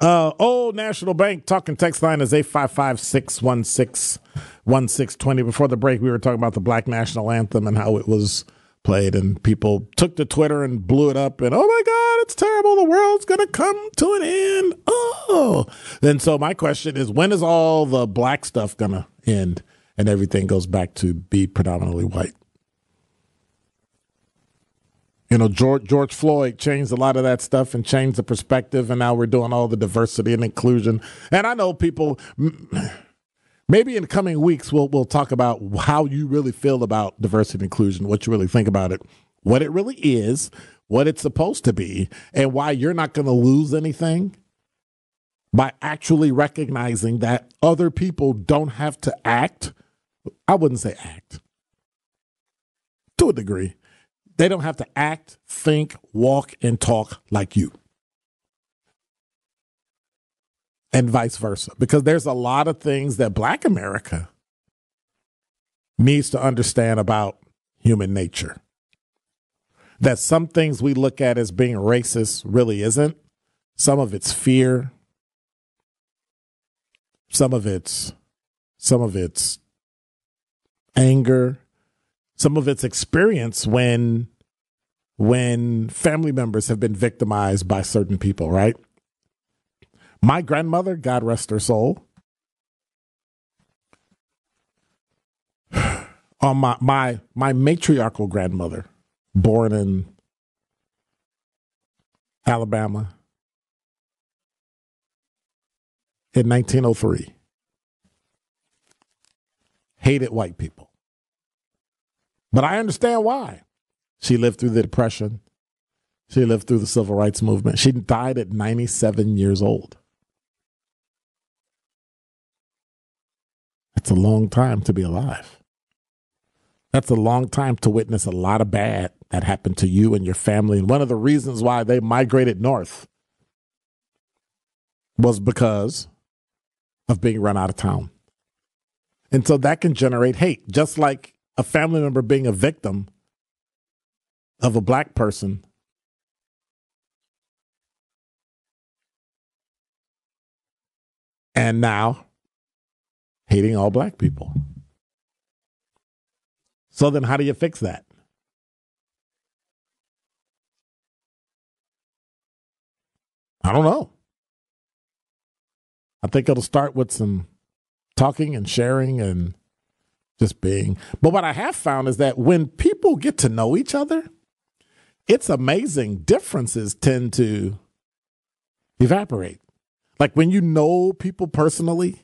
Uh, Old National Bank talking text line is 855 616 1620. Before the break, we were talking about the Black National Anthem and how it was played, and people took to Twitter and blew it up. And oh my God, it's terrible. The world's going to come to an end. Oh. Then, so my question is when is all the black stuff going to end and everything goes back to be predominantly white? You know George George Floyd changed a lot of that stuff and changed the perspective, and now we're doing all the diversity and inclusion. And I know people. Maybe in the coming weeks we'll we'll talk about how you really feel about diversity and inclusion, what you really think about it, what it really is, what it's supposed to be, and why you're not going to lose anything by actually recognizing that other people don't have to act. I wouldn't say act to a degree. They don't have to act, think, walk, and talk like you. And vice versa. Because there's a lot of things that Black America needs to understand about human nature. That some things we look at as being racist really isn't. Some of it's fear. Some of it's some of it's anger some of its experience when when family members have been victimized by certain people, right? My grandmother, God rest her soul, on um, my my my matriarchal grandmother, born in Alabama in 1903, hated white people. But I understand why. She lived through the Depression. She lived through the Civil Rights Movement. She died at 97 years old. That's a long time to be alive. That's a long time to witness a lot of bad that happened to you and your family. And one of the reasons why they migrated north was because of being run out of town. And so that can generate hate, just like a family member being a victim of a black person and now hating all black people. So then, how do you fix that? I don't know. I think it'll start with some talking and sharing and just being. But what I have found is that when people get to know each other, it's amazing. Differences tend to evaporate. Like when you know people personally,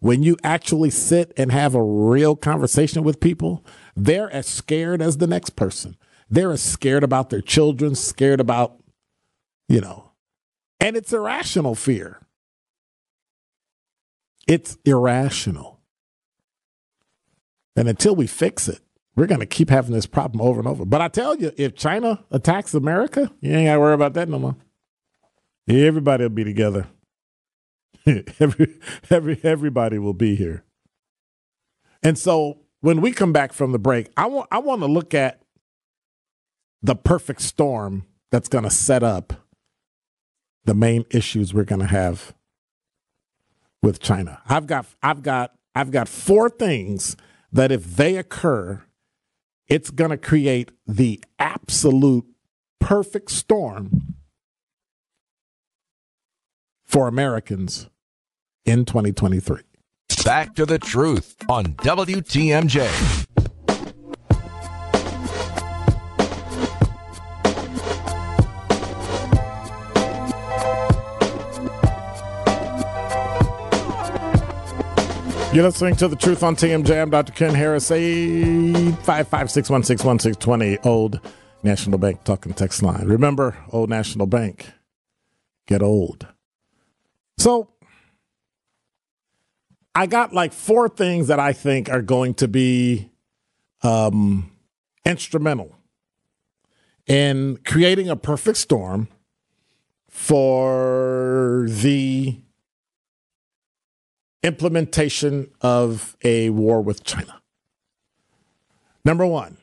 when you actually sit and have a real conversation with people, they're as scared as the next person. They're as scared about their children, scared about, you know, and it's irrational fear. It's irrational. And until we fix it, we're going to keep having this problem over and over. But I tell you, if China attacks America, you ain't got to worry about that no more. Everybody will be together. every, every, everybody will be here. And so when we come back from the break, I want, I want to look at the perfect storm that's going to set up the main issues we're going to have with China. I've got I've got I've got four things that if they occur, it's going to create the absolute perfect storm for Americans in 2023. Back to the truth on WTMJ. You're listening to The Truth on TMJ. I'm Dr. Ken Harris, 855 Old National Bank talking text line. Remember, Old National Bank, get old. So, I got like four things that I think are going to be um, instrumental in creating a perfect storm for the implementation of a war with China. Number one,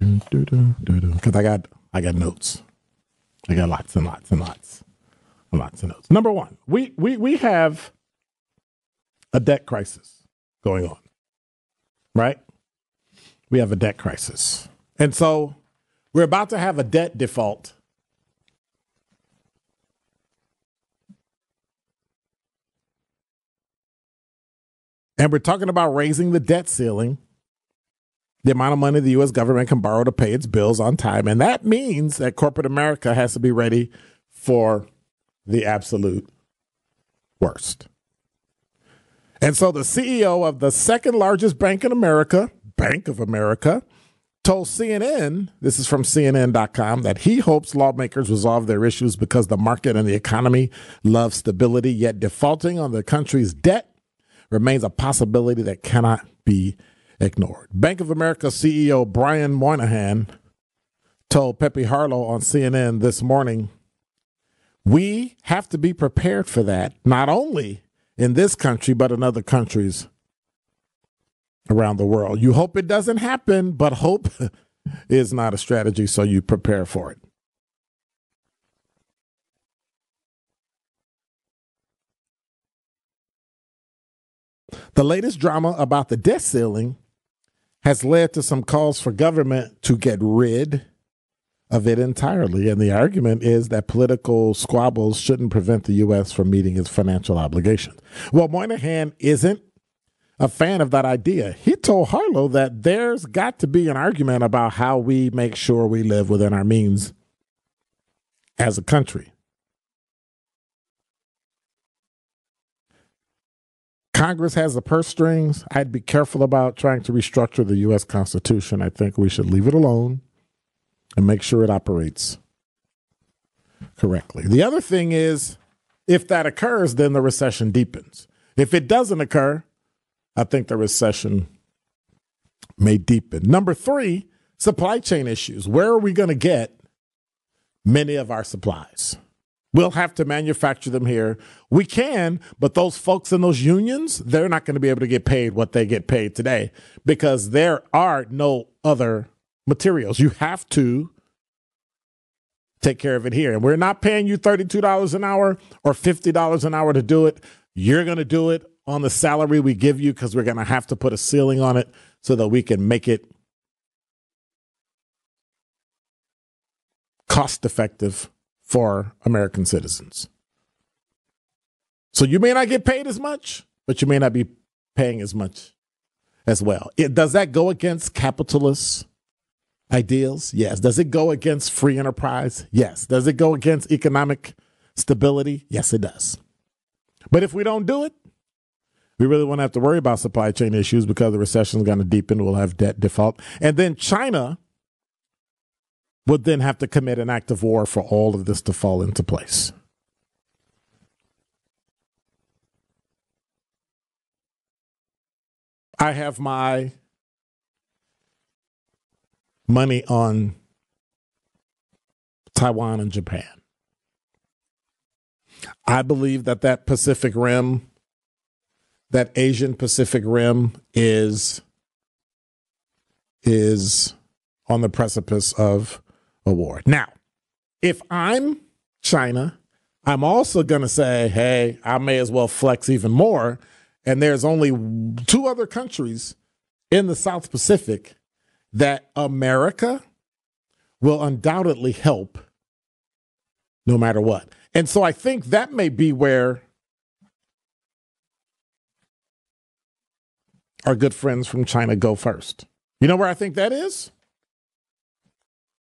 because I got I got notes. I got lots and lots and lots and lots of notes. Number one, we we we have a debt crisis going on, right? We have a debt crisis, and so we're about to have a debt default And we're talking about raising the debt ceiling, the amount of money the U.S. government can borrow to pay its bills on time. And that means that corporate America has to be ready for the absolute worst. And so the CEO of the second largest bank in America, Bank of America, told CNN, this is from CNN.com, that he hopes lawmakers resolve their issues because the market and the economy love stability, yet defaulting on the country's debt remains a possibility that cannot be ignored. Bank of America CEO Brian Moynihan told Poppy Harlow on CNN this morning, we have to be prepared for that, not only in this country, but in other countries around the world. You hope it doesn't happen, but hope is not a strategy, so you prepare for it. The latest drama about the debt ceiling has led to some calls for government to get rid of it entirely. And the argument is that political squabbles shouldn't prevent the U.S. from meeting its financial obligations. Well, Moynihan isn't a fan of that idea. He told Harlow that there's got to be an argument about how we make sure we live within our means as a country. Congress has the purse strings. I'd be careful about trying to restructure the U.S. Constitution. I think we should leave it alone and make sure it operates correctly. The other thing is, if that occurs, then the recession deepens. If it doesn't occur, I think the recession may deepen. Number three, supply chain issues. Where are we going to get many of our supplies? We'll have to manufacture them here. We can, but those folks in those unions, they're not going to be able to get paid what they get paid today because there are no other materials. You have to take care of it here. And we're not paying you $32 an hour or $50 an hour to do it. You're going to do it on the salary we give you because we're going to have to put a ceiling on it so that we can make it cost effective for American citizens. So you may not get paid as much, but you may not be paying as much as well. It, does that go against capitalist ideals? Yes. Does it go against free enterprise? Yes. Does it go against economic stability? Yes, it does. But if we don't do it, we really won't have to worry about supply chain issues because the recession is going to deepen. We'll have debt default. And then China would then have to commit an act of war for all of this to fall into place. I have my money on Taiwan and Japan. I believe that that Pacific Rim, that Asian Pacific Rim is is on the precipice of a war. Now, if I'm China, I'm also going to say, hey, I may as well flex even more. And there's only two other countries in the South Pacific that America will undoubtedly help no matter what. And so I think that may be where our good friends from China go first. You know where I think that is?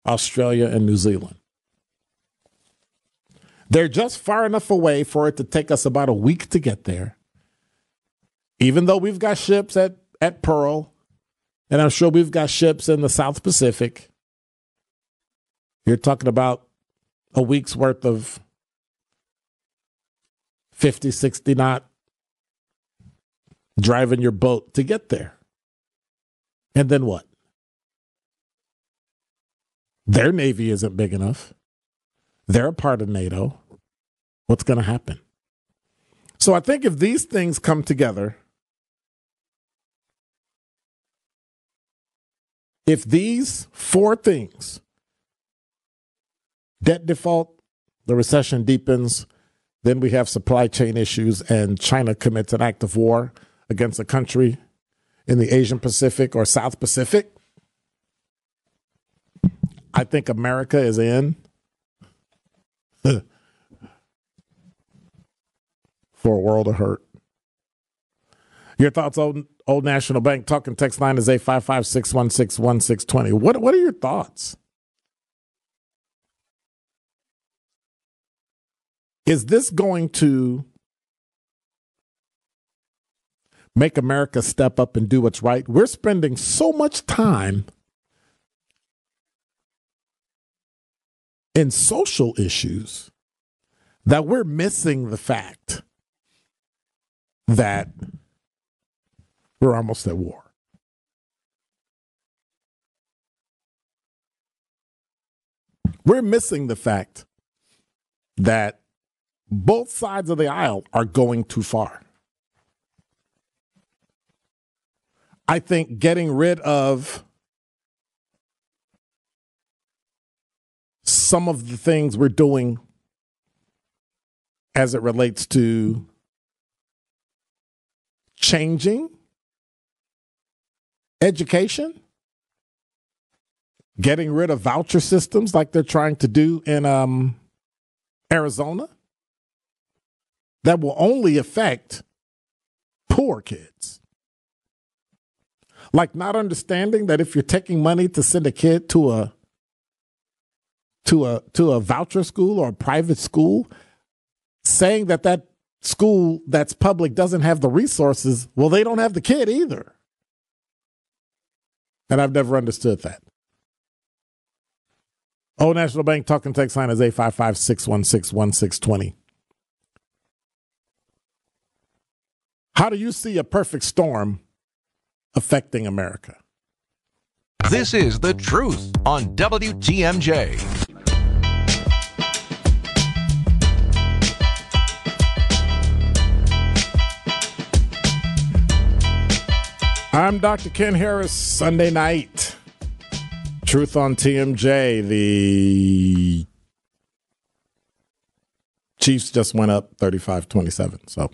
Australia and New Zealand. They're just far enough away for it to take us about a week to get there. Even though we've got ships at, at Pearl, and I'm sure we've got ships in the South Pacific, you're talking about a week's worth of 50, 60 knot driving your boat to get there. And then what? Their navy isn't big enough. They're a part of NATO. What's going to happen? So I think if these things come together, if these four things debt default, the recession deepens, then we have supply chain issues, and China commits an act of war against a country in the Asian Pacific or South Pacific. I think America is in for a world of hurt. Your thoughts, old, old National Bank talking text line is 855 616 1620. What What are your thoughts? Is this going to make America step up and do what's right? We're spending so much time in social issues that we're missing the fact that we're almost at war. We're missing the fact that both sides of the aisle are going too far. I think getting rid of some of the things we're doing as it relates to changing education, getting rid of voucher systems like they're trying to do in um, Arizona, that will only affect poor kids. Like not understanding that if you're taking money to send a kid to a to a to a voucher school or a private school, saying that that school that's public doesn't have the resources, well, they don't have the kid either. And I've never understood that. Old National Bank talking text line is 855 616 1620. How do you see a perfect storm affecting America? This is The Truth on WTMJ. I'm Dr. Ken Harris, Sunday night. Truth on TMJ. The Chiefs just went up 35 27. So,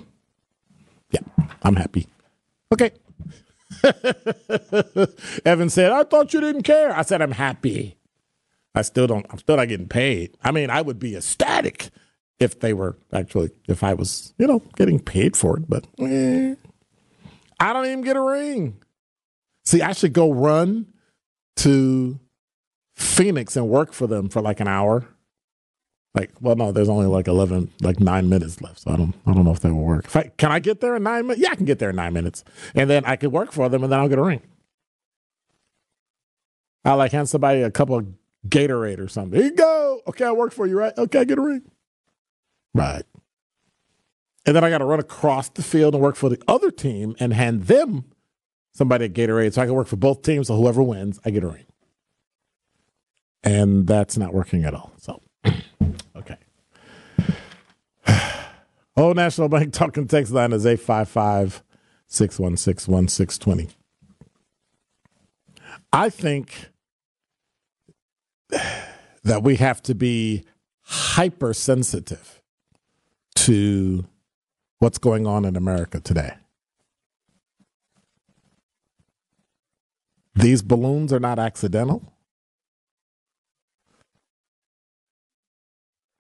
yeah, I'm happy. Okay. Evan said, I thought you didn't care. I said, I'm happy. I still don't, I'm still not getting paid. I mean, I would be ecstatic if they were actually, if I was, you know, getting paid for it, but eh, I don't even get a ring. See, I should go run to Phoenix and work for them for like an hour. Like, well, no, there's only like eleven, like nine minutes left, so I don't, I don't know if that will work. I, can I get there in nine minutes? Yeah, I can get there in nine minutes, and then I could work for them, and then I'll get a ring. I like hand somebody a couple of Gatorade or something. Here you go. Okay, I work for you, right? Okay, get a ring. Right. And then I got to run across the field and work for the other team and hand them somebody at Gatorade so I can work for both teams. So whoever wins, I get a ring. And that's not working at all. So, okay. Old National Bank talking text line is 855 616 1620. I think that we have to be hypersensitive to what's going on in America today. These balloons are not accidental.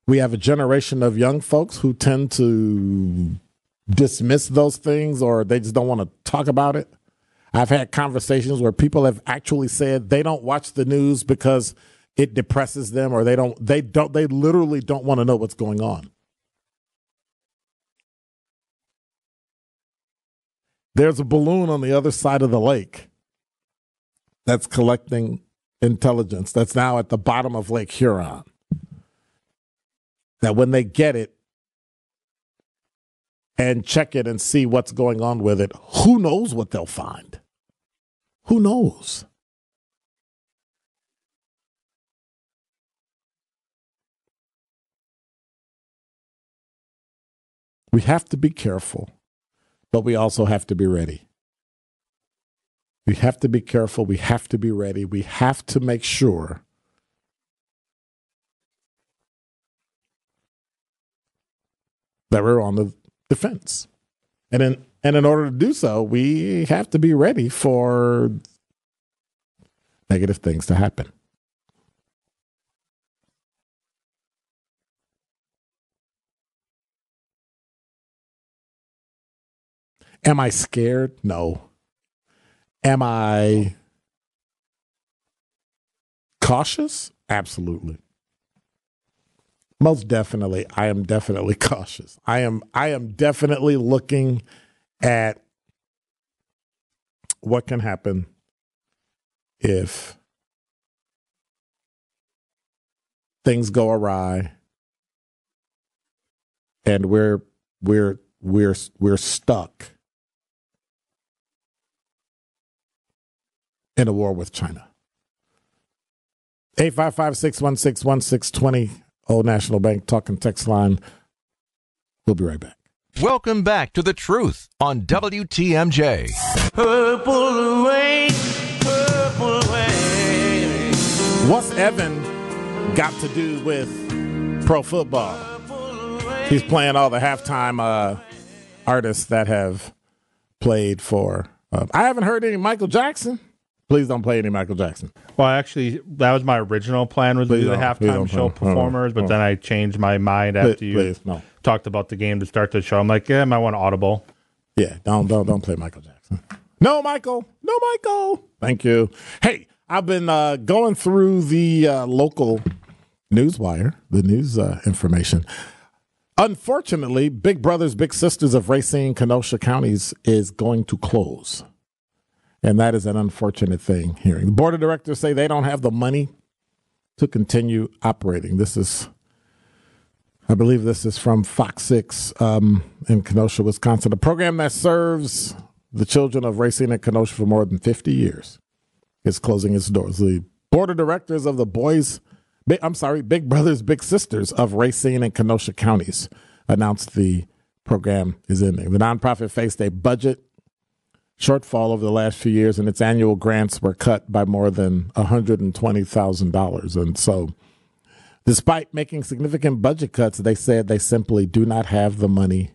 We have a generation of young folks who tend to dismiss those things or they just don't want to talk about it. I've had conversations where people have actually said they don't watch the news because it depresses them or they don't they don't they literally don't want to know what's going on. There's a balloon on the other side of the lake that's collecting intelligence that's now at the bottom of Lake Huron. That when they get it and check it and see what's going on with it, who knows what they'll find? Who knows? We have to be careful, but we also have to be ready. We have to be careful. We have to be ready. We have to make sure that we're on the defense. And in and in order to do so, we have to be ready for negative things to happen. Am I scared? No. Am I cautious? Absolutely. Most definitely, I am definitely cautious. I am I am definitely looking at what can happen if things go awry and we're we're we're we're stuck in a war with China. 855-616-1620 Old National Bank talking text line. We'll be right back. Welcome back to the truth on WTMJ. Purple rain, purple rain. What's Evan got to do with pro football? He's playing all the halftime uh, artists that have played for. Uh, I haven't heard any Michael Jackson. Please don't play any Michael Jackson. Well, actually, that was my original plan was to Please do the don't. Please halftime don't. show Oh, performers, but then I changed my mind after Please, you please, no. talked about the game to start the show. I'm like, yeah, I might want audible. Yeah, don't don't don't play Michael Jackson. No, Michael. No, Michael. Thank you. Hey, I've been uh, going through the uh, local newswire, the news uh, information. Unfortunately, Big Brothers Big Sisters of Racine, Kenosha counties is going to close, and that is an unfortunate thing. Hearing the board of directors say they don't have the money to continue operating. This is I believe this is from Fox 6 um, in Kenosha, Wisconsin, a program that serves the children of Racine and Kenosha for more than 50 years. Is closing its doors. The board of directors of the Boys, I'm sorry, Big Brothers Big Sisters of Racine and Kenosha counties announced the program is ending. The nonprofit faced a budget shortfall over the last few years, and its annual grants were cut by more than $120,000. And so, Despite making significant budget cuts, they said they simply do not have the money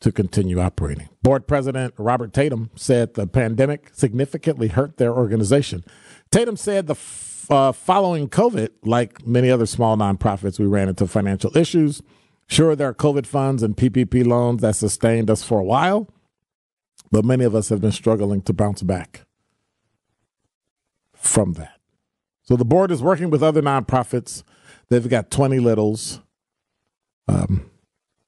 to continue operating. Board President Robert Tatum said the pandemic significantly hurt their organization. Tatum said the f- uh, following COVID, like many other small nonprofits, we ran into financial issues. Sure, there are COVID funds and PPP loans that sustained us for a while, but many of us have been struggling to bounce back from that. So the board is working with other nonprofits. They've got 20 littles, um,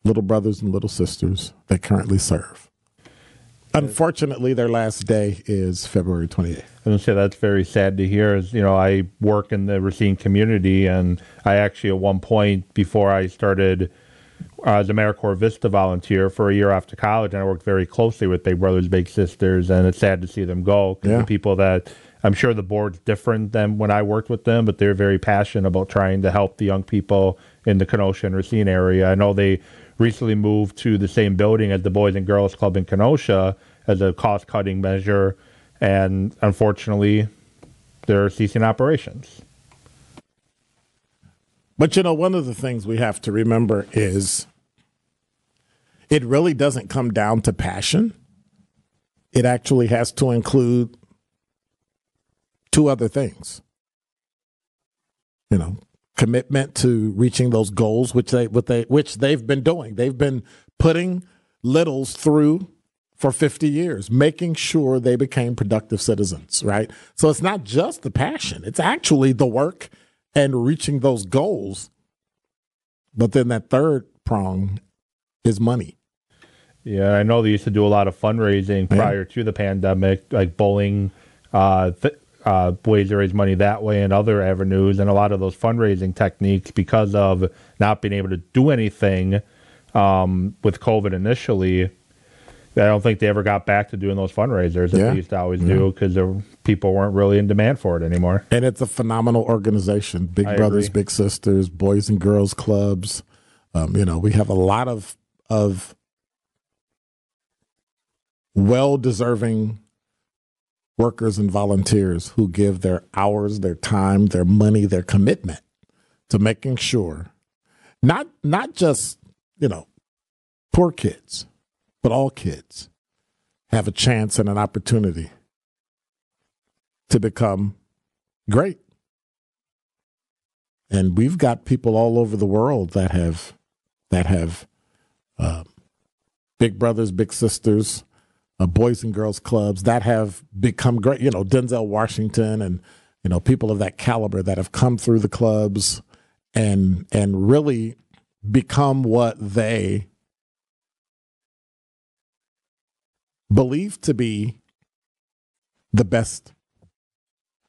little brothers and little sisters they currently serve. Unfortunately, their last day is February 28th. I was say that's very sad to hear. Is you know I work in the Racine community, and I actually at one point before I started uh, as a AmeriCorps Vista volunteer for a year after college, and I worked very closely with Big Brothers Big Sisters, and it's sad to see them go Yeah. the people that I'm sure the board's different than when I worked with them, but they're very passionate about trying to help the young people in the Kenosha and Racine area. I know they recently moved to the same building as the Boys and Girls Club in Kenosha as a cost cutting measure, and unfortunately, they're ceasing operations. But you know, one of the things we have to remember is it really doesn't come down to passion. It actually has to include two other things. You know, commitment to reaching those goals, which they, what they, which they've been doing. They've been putting littles through for 50 years, making sure they became productive citizens, right? So it's not just the passion, it's actually the work and reaching those goals. But then that third prong is money. Yeah, I know they used to do a lot of fundraising prior to the pandemic, like bowling, uh, th- uh, ways to raise money that way and other avenues, and a lot of those fundraising techniques because of not being able to do anything um, with COVID initially. I don't think they ever got back to doing those fundraisers that Yeah. they used to always do because people weren't really in demand for it anymore. And it's a phenomenal organization. Big I brothers, agree. big sisters, boys and girls clubs. Um, you know, we have a lot of of well deserving workers and volunteers who give their hours, their time, their money, their commitment to making sure not not just, you know, poor kids, but all kids have a chance and an opportunity to become great. And we've got people all over the world that have that have uh, big brothers, big sisters, uh, boys and girls clubs that have become great. You know, Denzel Washington and you know people of that caliber that have come through the clubs and and really become what they believe to be the best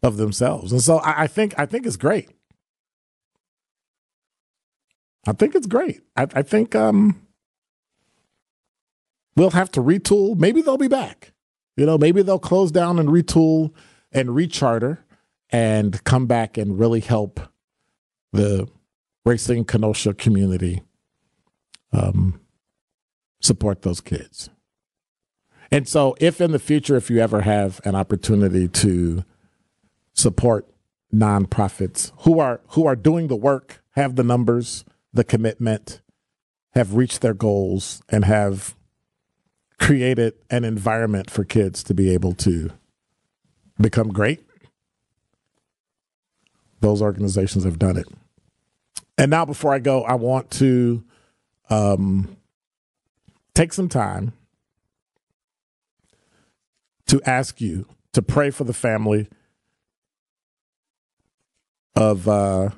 of themselves. And so I, I think I think it's great. I think it's great. I, I think um, we'll have to retool. Maybe they'll be back. You know, maybe they'll close down and retool and recharter and come back and really help the Racine Kenosha community um, support those kids. And so, if in the future, if you ever have an opportunity to support nonprofits who are who are doing the work, have the numbers, the commitment, have reached their goals, and have created an environment for kids to be able to become great. Those organizations have done it. And now, before I go, I want to um, take some time to ask you to pray for the family of uh,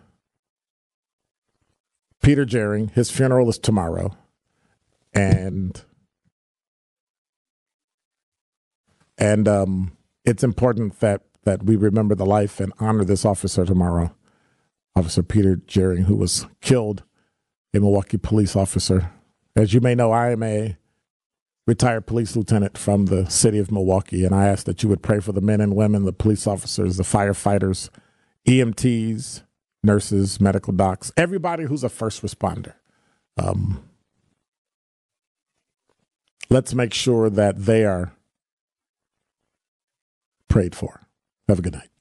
Peter Jerving. His funeral is tomorrow, and and um, it's important that that we remember the life and honor this officer tomorrow, Officer Peter Jerving, who was killed, a Milwaukee police officer. As you may know, I am a retired police lieutenant from the city of Milwaukee, and I ask that you would pray for the men and women, the police officers, the firefighters, EMTs, nurses, medical docs, everybody who's a first responder. Um, let's make sure that they are prayed for. Have a good night.